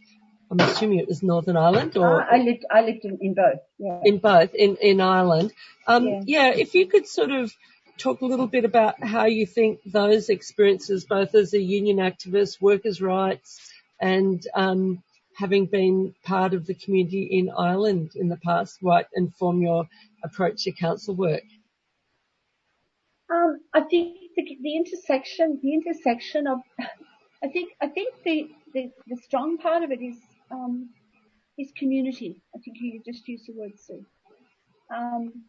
I'm assuming it was Northern Ireland or Uh, I lived, I lived in, in both. Yeah. in both in, in Ireland. Um, Yeah. yeah, if you could sort of talk a little bit about how you think those experiences, both as a union activist, workers' rights, and um, having been part of the community in Ireland in the past, might inform your approach to council work. Um, I think the, the intersection, the intersection of, (laughs) I think, I think the, the, the strong part of it is, um, is community. I think you just used the word Sue. Um,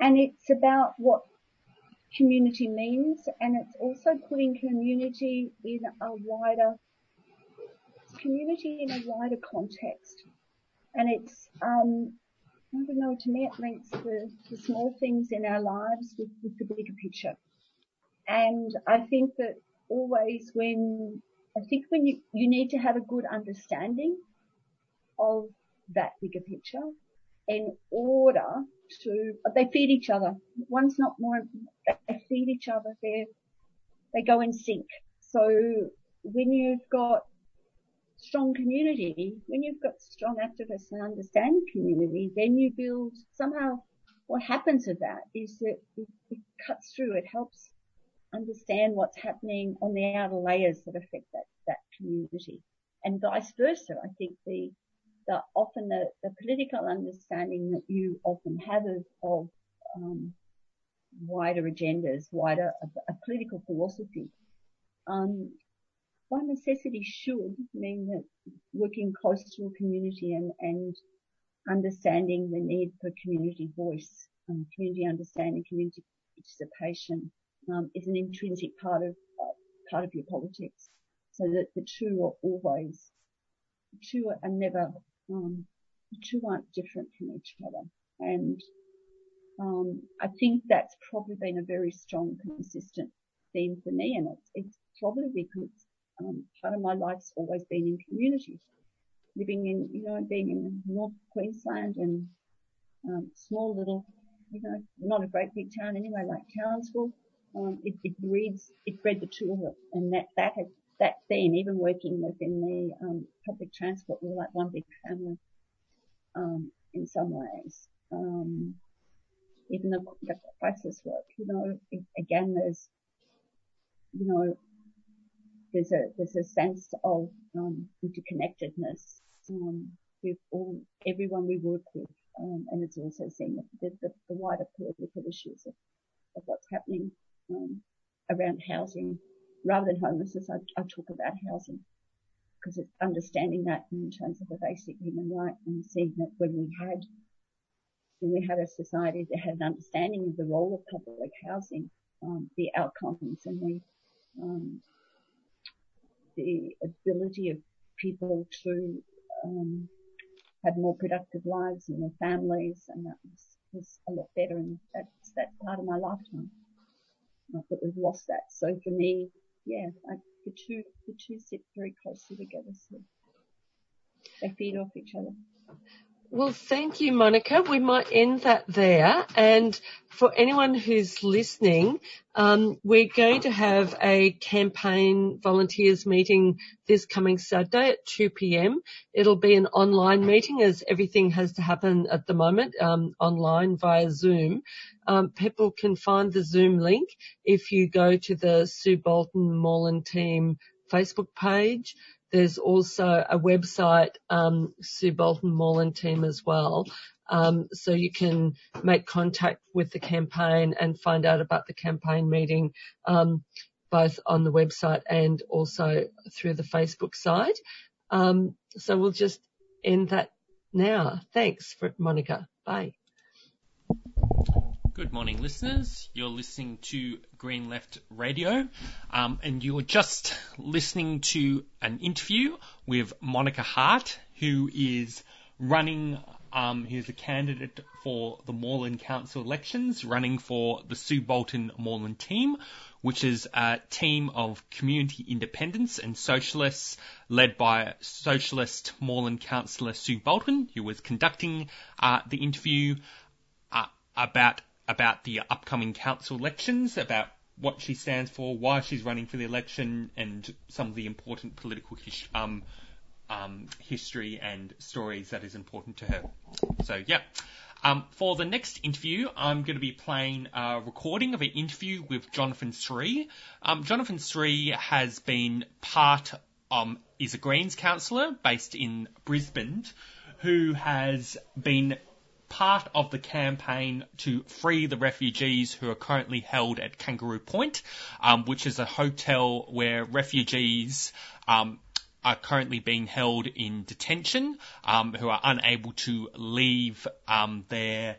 and it's about what community means and it's also putting community in a wider, community in a wider context. And it's, um, I don't know, to me it links the, the small things in our lives with, with the bigger picture. And I think that always when, I think when you, you need to have a good understanding of that bigger picture in order to, they feed each other. One's not more, they feed each other. They they go in sync. So when you've got strong community, when you've got strong activists and understand community, then you build somehow what happens with that is that it, it cuts through, it helps understand what's happening on the outer layers that affect that, that community. And vice versa. I think the, the often the, the political understanding that you often have of, of um, wider agendas, wider a, a political philosophy, um, by necessity should mean that working close to a community and, and understanding the need for community voice, um, community understanding, community participation um, is an intrinsic part of uh, part of your politics. So that the two are always, the two are never, um, the two aren't different from each other. And um, I think that's probably been a very strong, consistent theme for me, and it's, it's probably because um, part of my life's always been in community, living in, you know, being in North Queensland and um, small little, you know, not a great big town anyway, like Townsville. Um, it, it breeds, it bred the two of it, and that that has that theme, even working within the um, public transport, we're like one big family um, in some ways. Um, even the, the crisis work, you know, it, again, there's, you know, there's a there's a sense of um, interconnectedness um, with all everyone we work with, um, and it's also seeing the, the, the wider political issues of, of what's happening um, around housing. Rather than homelessness, I, I talk about housing because it's understanding that in terms of a basic human right and seeing that when we had when we had a society that had an understanding of the role of public housing, um, the outcomes and the um, the ability of people to um, have more productive lives and their families, and that was, was a lot better. And that's that's part of my lifetime. That we've lost that. So for me, yeah, I, the two the two sit very closely together. So they feed off each other. Well, thank you, Monica. We might end that there. And for anyone who's listening, um, we're going to have a campaign volunteers meeting this coming Saturday at 2 p.m. It'll be an online meeting as everything has to happen at the moment, um, online via Zoom. Um, people can find the Zoom link if you go to the Sue Bolton Moreland team Facebook page. There's also a website, um, Sue Bolton Moreland team as well. Um, so you can make contact with the campaign and find out about the campaign meeting, um, both on the website and also through the Facebook side. Um, so we'll just end that now. Thanks for Monica. Bye. Good morning, listeners. You're listening to Green Left Radio, um, and you're just listening to an interview with Monica Hart, who is running. Um, who's a candidate for the Moreland Council elections, running for the Sue Bolton Moreland team, which is a team of community independents and socialists led by socialist Moreland councillor Sue Bolton, who was conducting uh, the interview uh, about about the upcoming council elections, about what she stands for, why she's running for the election, and some of the important political his- um, um, history and stories that is important to her. So, yeah. Um, for the next interview, I'm going to be playing a recording of an interview with Jonathan Sri. Um, Jonathan Sri has been part, um, is a Greens councillor based in Brisbane, who has been part of the campaign to free the refugees who are currently held at Kangaroo Point, um, which is a hotel where refugees um, are currently being held in detention, um, who are unable to leave um, their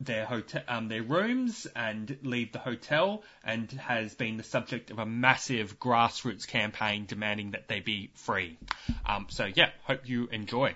their hotel, um, their rooms and leave the hotel, and has been the subject of a massive grassroots campaign demanding that they be free. Um, so yeah, hope you enjoy.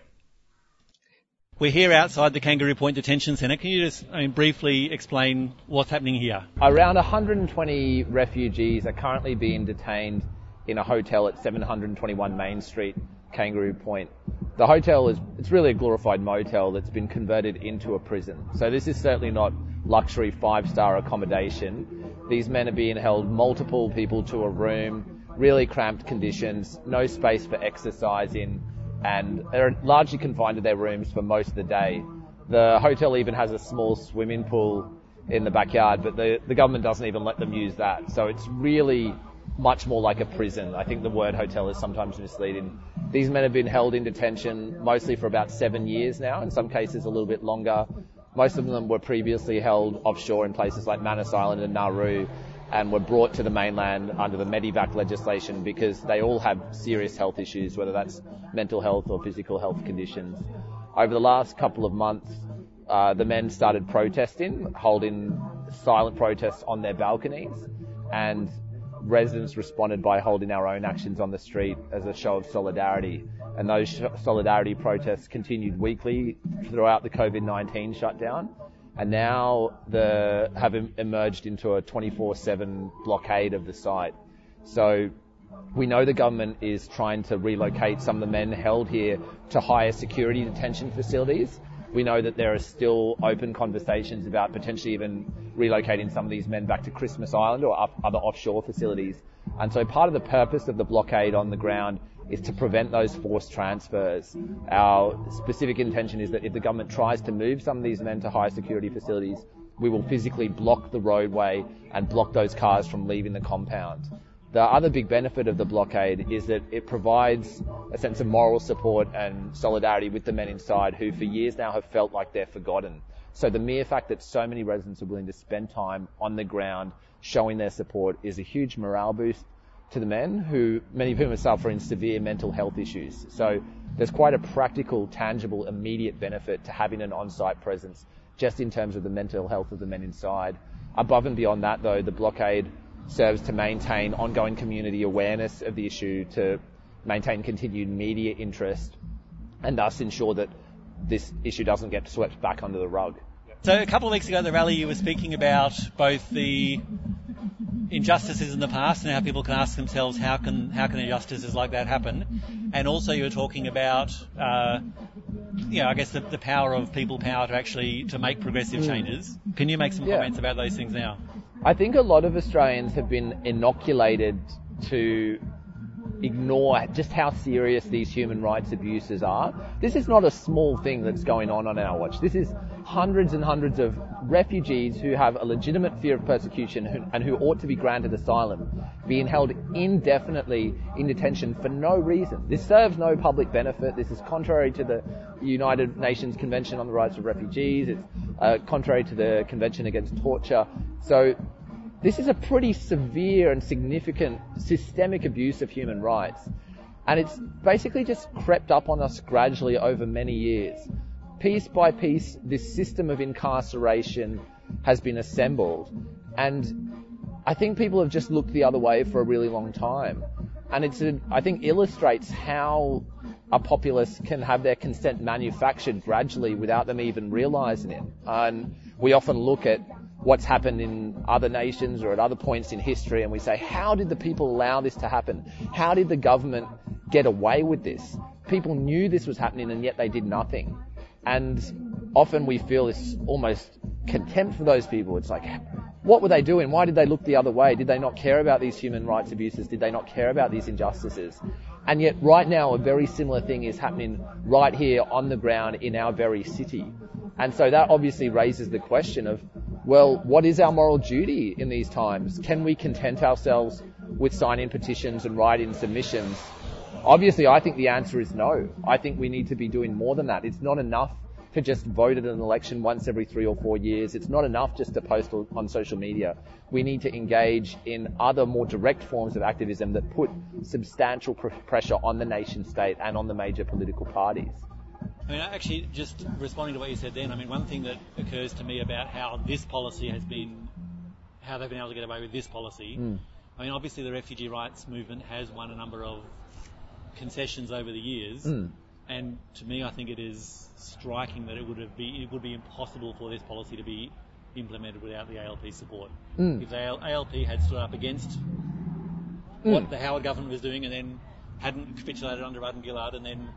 We're here outside the Kangaroo Point Detention Centre. Can you just I mean, briefly explain what's happening here? Around 120 refugees are currently being detained in a hotel at 721 Main Street, Kangaroo Point. The hotel is it's really a glorified motel that's been converted into a prison. So this is certainly not luxury five-star accommodation. These men are being held multiple people to a room, really cramped conditions, no space for exercising and they're largely confined to their rooms for most of the day. The hotel even has a small swimming pool in the backyard, but the, the government doesn't even let them use that. So it's really much more like a prison. I think the word hotel is sometimes misleading. These men have been held in detention mostly for about seven years now, in some cases a little bit longer. Most of them were previously held offshore in places like Manus Island and Nauru and were brought to the mainland under the Medevac legislation because they all have serious health issues, whether that's mental health or physical health conditions. Over the last couple of months, uh, the men started protesting, holding silent protests on their balconies, and residents responded by holding our own actions on the street as a show of solidarity. And those solidarity protests continued weekly throughout the COVID-19 shutdown and now the, have emerged into a 24/7 blockade of the site. So we know the government is trying to relocate some of the men held here to higher security detention facilities. We know that there are still open conversations about potentially even relocating some of these men back to Christmas Island or other offshore facilities. And so part of the purpose of the blockade on the ground is to prevent those forced transfers. Our specific intention is that if the government tries to move some of these men to high security facilities, we will physically block the roadway and block those cars from leaving the compound. The other big benefit of the blockade is that it provides a sense of moral support and solidarity with the men inside who for years now have felt like they're forgotten. So the mere fact that so many residents are willing to spend time on the ground showing their support is a huge morale boost to the men who, many of whom are suffering severe mental health issues. So there's quite a practical, tangible, immediate benefit to having an on-site presence just in terms of the mental health of the men inside. Above and beyond that though, the blockade serves to maintain ongoing community awareness of the issue, to maintain continued media interest, and thus ensure that this issue doesn't get swept back under the rug. So a couple of weeks ago at the rally, you were speaking about both the injustices in the past and how people can ask themselves how can how can injustices like that happen, and also you were talking about uh, you know I guess the, the power of people power to actually to make progressive hmm. changes. Can you make some yeah. comments about those things now? I think a lot of Australians have been inoculated to ignore just how serious these human rights abuses are. This is not a small thing that's going on on our watch. This is hundreds and hundreds of refugees who have a legitimate fear of persecution and who ought to be granted asylum being held indefinitely in detention for no reason. This serves no public benefit. This is contrary to the United Nations Convention on the Rights of Refugees. It's uh, contrary to the Convention Against Torture. So this is a pretty severe and significant systemic abuse of human rights. And it's basically just crept up on us gradually over many years. Piece by piece, this system of incarceration has been assembled. And I think people have just looked the other way for a really long time. And it's, I think, illustrates how a populace can have their consent manufactured gradually without them even realizing it. And we often look at what's happened in other nations or at other points in history and we say, how did the people allow this to happen? How did the government get away with this? People knew this was happening and yet they did nothing. And often we feel this almost contempt for those people. It's like, what were they doing? Why did they look the other way? Did they not care about these human rights abuses? Did they not care about these injustices? And yet, right now, a very similar thing is happening right here on the ground in our very city. And so that obviously raises the question of, well, what is our moral duty in these times? Can we content ourselves with signing petitions and writing submissions? Obviously, I think the answer is no. I think we need to be doing more than that. It's not enough to just vote at an election once every three or four years. It's not enough just to post on social media. We need to engage in other more direct forms of activism that put substantial pr- pressure on the nation state and on the major political parties. I mean, actually, just responding to what you said then, I mean, one thing that occurs to me about how this policy has been, how they've been able to get away with this policy. Mm. I mean, obviously, the refugee rights movement has won a number of concessions over the years, Mm. and to me, I think it is striking that it would have be it would be impossible for this policy to be implemented without the ALP support. Mm. If the ALP had stood up against Mm. what the Howard government was doing and then hadn't capitulated under Rudd and Gillard and then,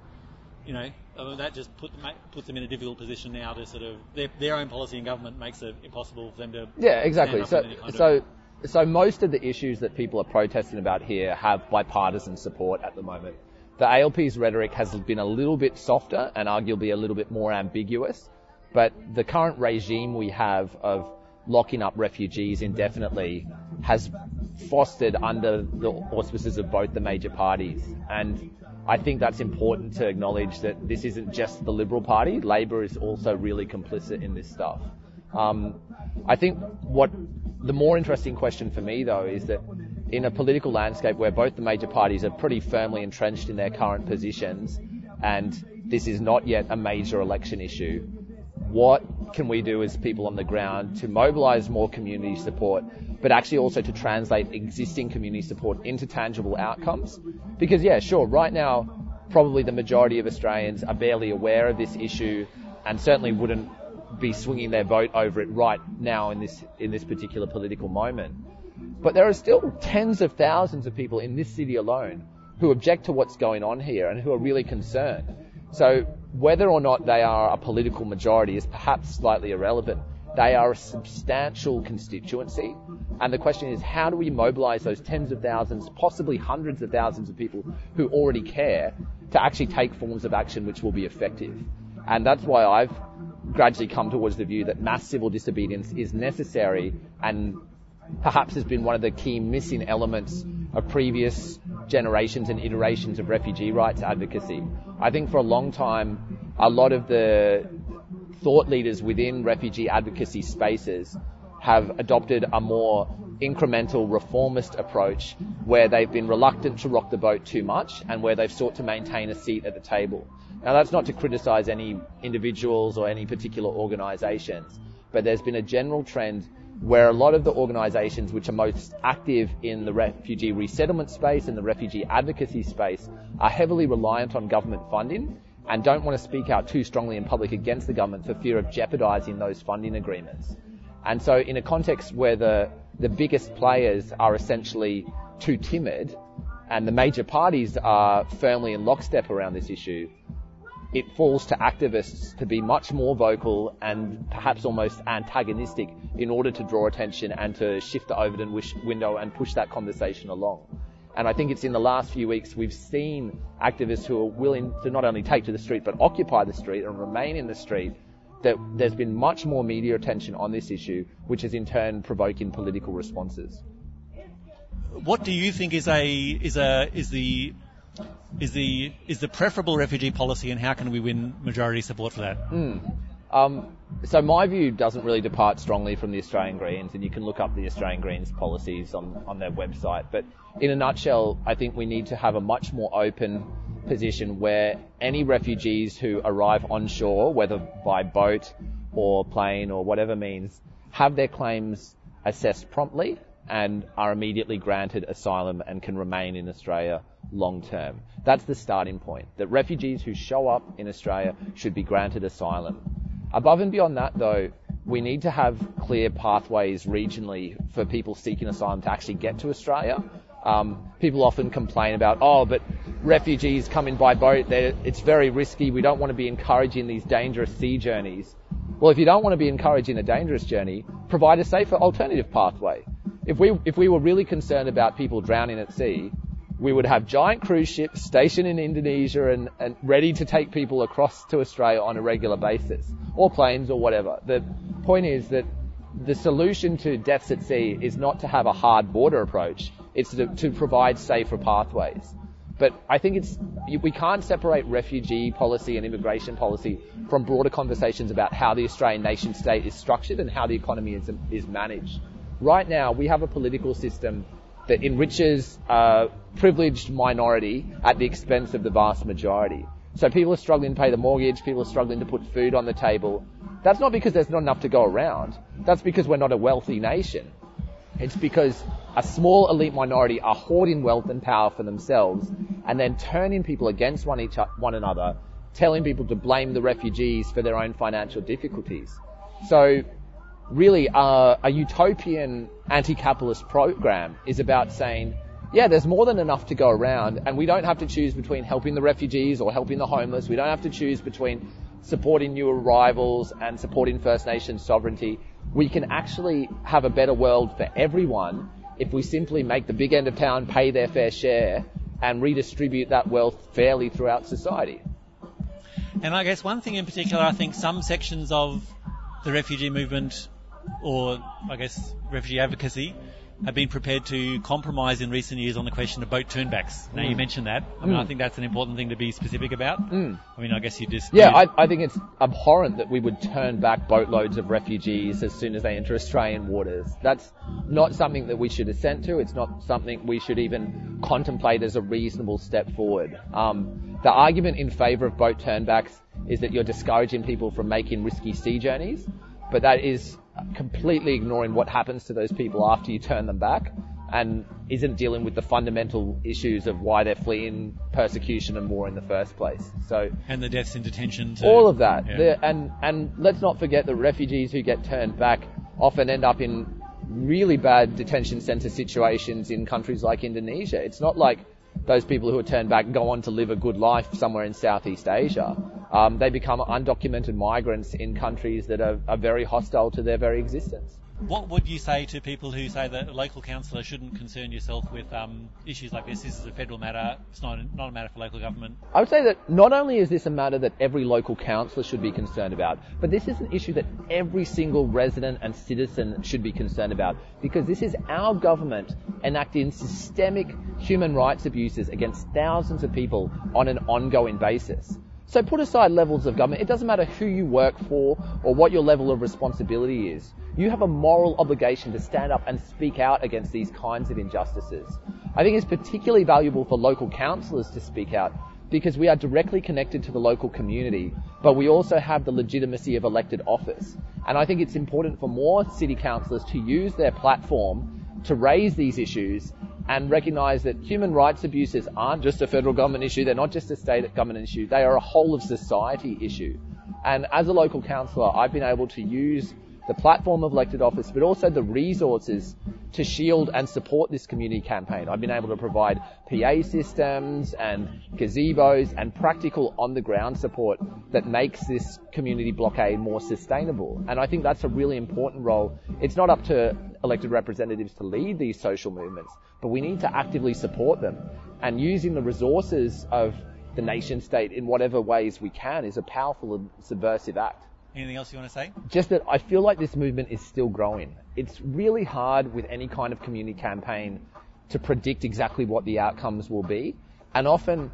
you know, uh, that just put, puts them in a difficult position now to sort of, their, their own policy in government makes it impossible for them to. Yeah, exactly. So, in any kind of- so, so most of the issues that people are protesting about here have bipartisan support at the moment. The ALP's rhetoric has been a little bit softer and arguably a little bit more ambiguous, but the current regime we have of locking up refugees indefinitely has fostered under the auspices of both the major parties. And I think that's important to acknowledge that this isn't just the Liberal Party. Labor is also really complicit in this stuff. Um, I think what the more interesting question for me, though, is that in a political landscape where both the major parties are pretty firmly entrenched in their current positions, and this is not yet a major election issue, what can we do as people on the ground to mobilise more community support, but actually also to translate existing community support into tangible outcomes? Because, yeah, sure, right now, probably the majority of Australians are barely aware of this issue and certainly wouldn't be swinging their vote over it right now in this in this particular political moment. But there are still tens of thousands of people in this city alone who object to what's going on here and who are really concerned. So whether or not they are a political majority is perhaps slightly irrelevant. They are a substantial constituency. And the question is, how do we mobilize those tens of thousands, possibly hundreds of thousands of people who already care to actually take forms of action which will be effective? And that's why I've gradually come towards the view that mass civil disobedience is necessary and perhaps has been one of the key missing elements of previous generations and iterations of refugee rights advocacy. I think for a long time, a lot of the thought leaders within refugee advocacy spaces have adopted a more incremental reformist approach where they've been reluctant to rock the boat too much and where they've sought to maintain a seat at the table. Now that's not to criticize any individuals or any particular organizations, but there's been a general trend where a lot of the organizations which are most active in the refugee resettlement space and the refugee advocacy space are heavily reliant on government funding and don't want to speak out too strongly in public against the government for fear of jeopardizing those funding agreements. And so in a context where the, the biggest players are essentially too timid and the major parties are firmly in lockstep around this issue, it falls to activists to be much more vocal and perhaps almost antagonistic in order to draw attention and to shift the Overton window and push that conversation along. And I think it's in the last few weeks we've seen activists who are willing to not only take to the street but occupy the street and remain in the street that there's been much more media attention on this issue, which is in turn provoking political responses. What do you think is a is a is the is the is the preferable refugee policy, and how can we win majority support for that? Mm. Um, so my view doesn't really depart strongly from the Australian Greens, and you can look up the Australian Greens policies on, on their website. But in a nutshell, I think we need to have a much more open position where any refugees who arrive onshore, whether by boat or plane or whatever means, have their claims assessed promptly and are immediately granted asylum and can remain in Australia long term. That's the starting point. That refugees who show up in Australia should be granted asylum. Above and beyond that, though, we need to have clear pathways regionally for people seeking asylum to actually get to Australia. Um, people often complain about, oh, but refugees coming by boat, it's very risky. We don't want to be encouraging these dangerous sea journeys. Well, if you don't want to be encouraging a dangerous journey, provide a safer alternative pathway. If we, if we were really concerned about people drowning at sea, we would have giant cruise ships stationed in Indonesia and, and ready to take people across to Australia on a regular basis, or planes or whatever. The point is that the solution to deaths at sea is not to have a hard border approach, it's to, to provide safer pathways. But I think it's, we can't separate refugee policy and immigration policy from broader conversations about how the Australian nation state is structured and how the economy is, is managed. Right now, we have a political system that enriches a privileged minority at the expense of the vast majority. So people are struggling to pay the mortgage, people are struggling to put food on the table. That's not because there's not enough to go around. That's because we're not a wealthy nation. It's because a small elite minority are hoarding wealth and power for themselves and then turning people against one, each, one another, telling people to blame the refugees for their own financial difficulties. So really uh, a utopian anti-capitalist program is about saying, yeah, there's more than enough to go around, and we don't have to choose between helping the refugees or helping the homeless. We don't have to choose between supporting new arrivals and supporting First Nations sovereignty. We can actually have a better world for everyone if we simply make the big end of town pay their fair share and redistribute that wealth fairly throughout society. And I guess one thing in particular, I think some sections of the refugee movement or I guess refugee advocacy have been prepared to compromise in recent years on the question of boat turnbacks. Now mm. you mentioned that. I mean, mm. I think that's an important thing to be specific about. Mm. I mean, I guess you just yeah. I, I, think it's abhorrent that we would turn back boatloads of refugees as soon as they enter Australian waters. That's not something that we should assent to. It's not something we should even contemplate as a reasonable step forward. Um, the argument in favour of boat turnbacks is that you're discouraging people from making risky sea journeys, but that is completely ignoring what happens to those people after you turn them back and isn't dealing with the fundamental issues of why they're fleeing persecution and war in the first place. So and the deaths in detention. Too. All of that. Yeah. And and let's not forget that refugees who get turned back often end up in really bad detention center situations in countries like Indonesia. It's not like those people who are turned back go on to live a good life somewhere in Southeast Asia. Um, they become undocumented migrants in countries that are, are very hostile to their very existence. What would you say to people who say that a local councillor shouldn't concern yourself with um, issues like this? This is a federal matter. It's not a, not a matter for local government. I would say that not only is this a matter that every local councillor should be concerned about, but this is an issue that every single resident and citizen should be concerned about because this is our government enacting systemic human rights abuses against thousands of people on an ongoing basis. So put aside levels of government. It doesn't matter who you work for or what your level of responsibility is. You have a moral obligation to stand up and speak out against these kinds of injustices. I think it's particularly valuable for local councillors to speak out because we are directly connected to the local community, but we also have the legitimacy of elected office. And I think it's important for more city councillors to use their platform to raise these issues and recognise that human rights abuses aren't just a federal government issue, they're not just a state government issue, they are a whole of society issue. And as a local councillor, I've been able to use the platform of elected office, but also the resources to shield and support this community campaign. I've been able to provide PA systems and gazebos and practical on the ground support that makes this community blockade more sustainable. And I think that's a really important role. It's not up to elected representatives to lead these social movements, but we need to actively support them. And using the resources of the nation state in whatever ways we can is a powerful and subversive act. Anything else you want to say? Just that I feel like this movement is still growing. It's really hard with any kind of community campaign to predict exactly what the outcomes will be. And often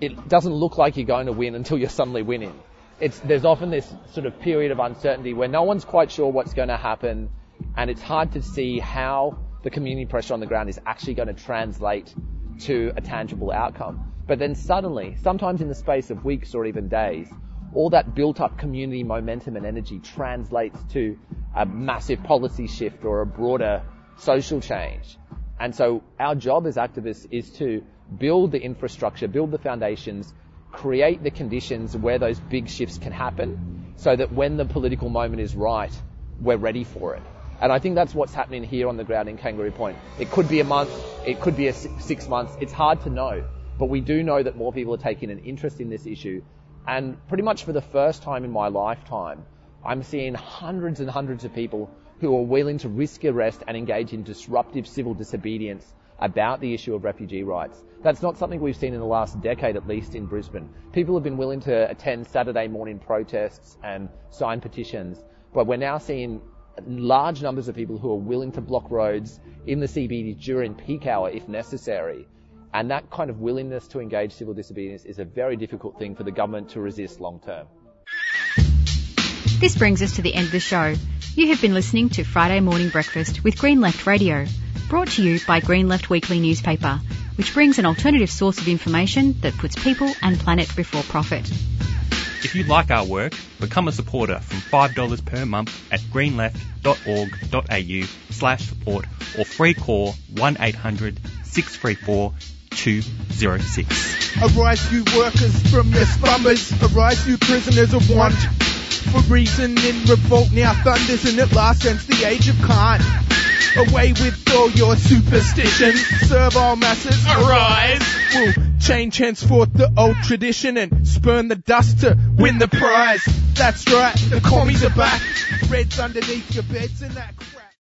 it doesn't look like you're going to win until you're suddenly winning. It's, there's often this sort of period of uncertainty where no one's quite sure what's going to happen and it's hard to see how the community pressure on the ground is actually going to translate to a tangible outcome. But then suddenly, sometimes in the space of weeks or even days, all that built up community momentum and energy translates to a massive policy shift or a broader social change. And so our job as activists is to build the infrastructure, build the foundations, create the conditions where those big shifts can happen so that when the political moment is right, we're ready for it. And I think that's what's happening here on the ground in Kangaroo Point. It could be a month, it could be a six months. It's hard to know, but we do know that more people are taking an interest in this issue and pretty much for the first time in my lifetime, I'm seeing hundreds and hundreds of people who are willing to risk arrest and engage in disruptive civil disobedience about the issue of refugee rights. That's not something we've seen in the last decade, at least in Brisbane. People have been willing to attend Saturday morning protests and sign petitions, but we're now seeing large numbers of people who are willing to block roads in the CBD during peak hour if necessary. And that kind of willingness to engage civil disobedience is a very difficult thing for the government to resist long term. This brings us to the end of the show. You have been listening to Friday Morning Breakfast with Green Left Radio, brought to you by Green Left Weekly newspaper, which brings an alternative source of information that puts people and planet before profit. If you like our work, become a supporter from $5 per month at greenleft.org.au slash support or free call 1800 634 206. Arise, you workers from your slumbers. Arise, you prisoners of want. For reason in revolt now thunders and at last since the age of cant. Away with all your superstitions. Serve all masses. Arise. We'll change henceforth the old tradition and spurn the dust to win the prize. That's right, the commies are back. Reds underneath your beds and that crap.